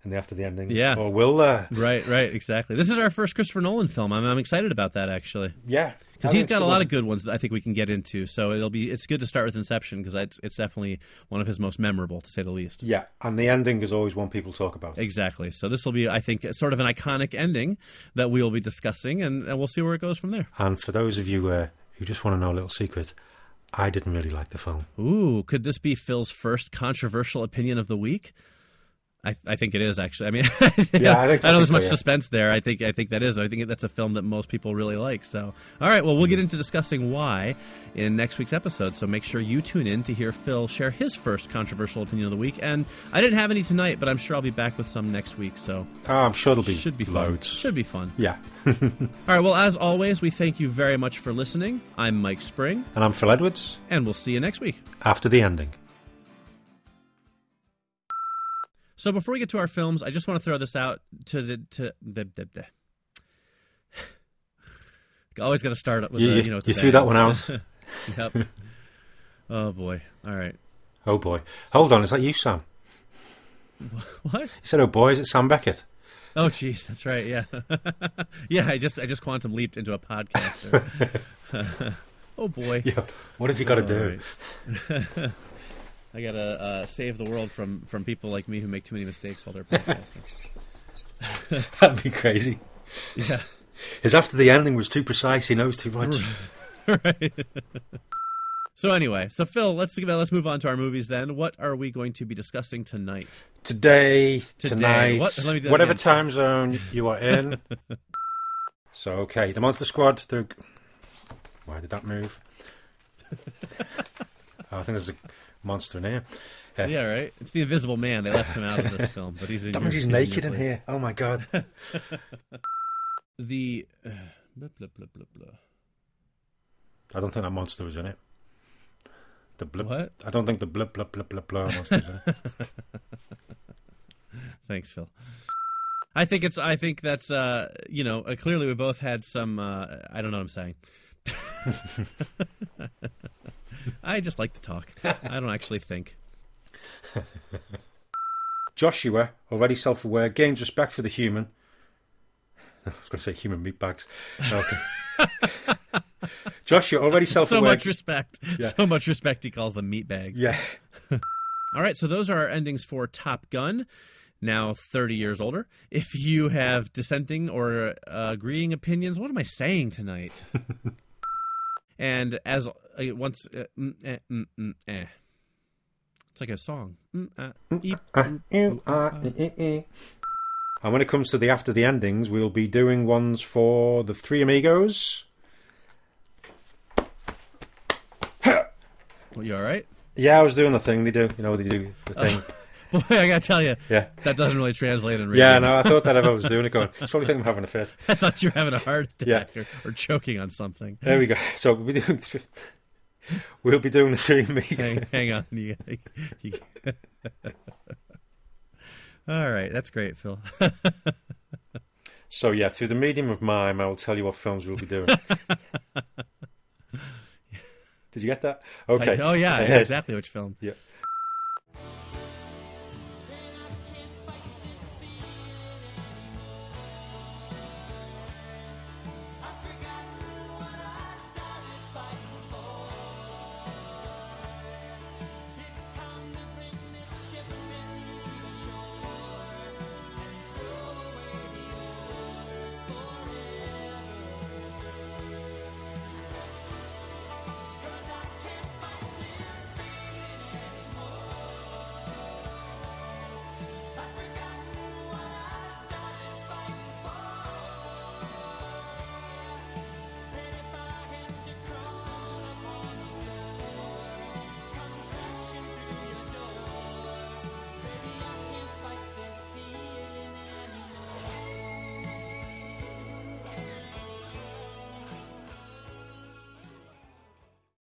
in the after the endings. Yeah. Or will there? Right, right, exactly. This is our first Christopher Nolan film. I'm, I'm excited about that actually Yeah. Because he's got a lot of good ones that I think we can get into. So it'll be it's good to start with Inception because it's it's definitely one of his most memorable to say the least. Yeah, and the ending is always one people talk about. Exactly. So this will be, I think, sort of an iconic ending that we will be discussing, and, and we'll see where it goes from there. And for those of you uh, who just want to know a little secret, I didn't really like the film. Ooh, could this be Phil's first controversial opinion of the week? I, I think it is actually. I mean, [laughs] Yeah, I think- I know I there's much so, yeah. suspense there. I think I think that is. I think that's a film that most people really like. So, all right, well, we'll get mm-hmm. into discussing why in next week's episode. So make sure you tune in to hear Phil share his first controversial opinion of the week. And I didn't have any tonight, but I'm sure I'll be back with some next week. So Oh, I'm sure there'll be should be fun. loads. Should be fun. Yeah. [laughs] All right. Well, as always, we thank you very much for listening. I'm Mike Spring, And I'm Phil Edwards. and we'll see you next week. After the ending. So before we get to our films, I just want to throw this out to the to the. the, the. [sighs] Always got to start up with You- the, you- know. you threw that one out. [laughs] yep. Oh boy. All right. Oh boy. Hold on, is that you, Sam? What? You said, oh boy, is it Sam Beckett? Oh jeez, that's right. Yeah. [laughs] yeah. I just I just quantum leaped into a podcaster. [laughs] oh boy. Yeah. What have you got to do? right. I gotta uh, save the world from from people like me who make too many mistakes while they're podcasting. [laughs] That'd be crazy. yeah. His after the ending was too precise. He knows too much. right. [laughs] so anyway, so Phil, let's let's move on to our movies then. What are we going to be discussing tonight? Today, Today. tonight, What? Let me do that whatever again. time zone you are in. [laughs] so, okay, the Monster Squad. They're... Why did that move? oh, I think there's a monster in here. Yeah. Yeah, right. It's the Invisible Man. They left him out of this film, but he's in. [laughs] That your- means he's naked in place. here. Oh my god. [laughs] The uh, blah, blah, blah, blah, blah. I don't think that monster was in it. The blip. What? I don't think the blip blip blip blip blip monster was in it. [laughs] Thanks, Phil. I think it's. I think that's. Uh, you know, uh, clearly we both had some. Uh, I don't know what I'm saying. I just like to talk. I don't actually think. [laughs] Joshua, already self-aware, gains respect for the human. I was going to say human meatbags. Okay. [laughs] Joshua, already self-aware. So much respect. Yeah. So much respect. He calls them meatbags. yeah. [laughs] All right, so those are our endings for Top Gun, now 30 years older. If you have dissenting or uh, agreeing opinions, what am I saying tonight? And as uh, once, uh, mm, eh, mm, mm, eh. it's like a song. Eep, oop, ooh. And when it comes to the after the endings, we'll be doing ones for the Three Amigos. Well, you all right? Yeah, I was doing the thing they do. You know, what they do the [laughs] thing. [laughs] Boy, I gotta tell you, Yeah. that doesn't really translate in radio. Yeah, no, I thought that if I was [laughs] doing it, going, I probably think I'm having a fit. I thought you were having a heart [laughs] attack Yeah. or, or choking on something. There we go. So we'll be doing, three, we'll be doing the Three Amigos. hang, hang on. You, you- all right, that's great, Phil. So yeah, through the medium of mime, I will tell you what films we'll be doing. Did you get that? Okay. Like, oh yeah, I exactly which film. Yeah.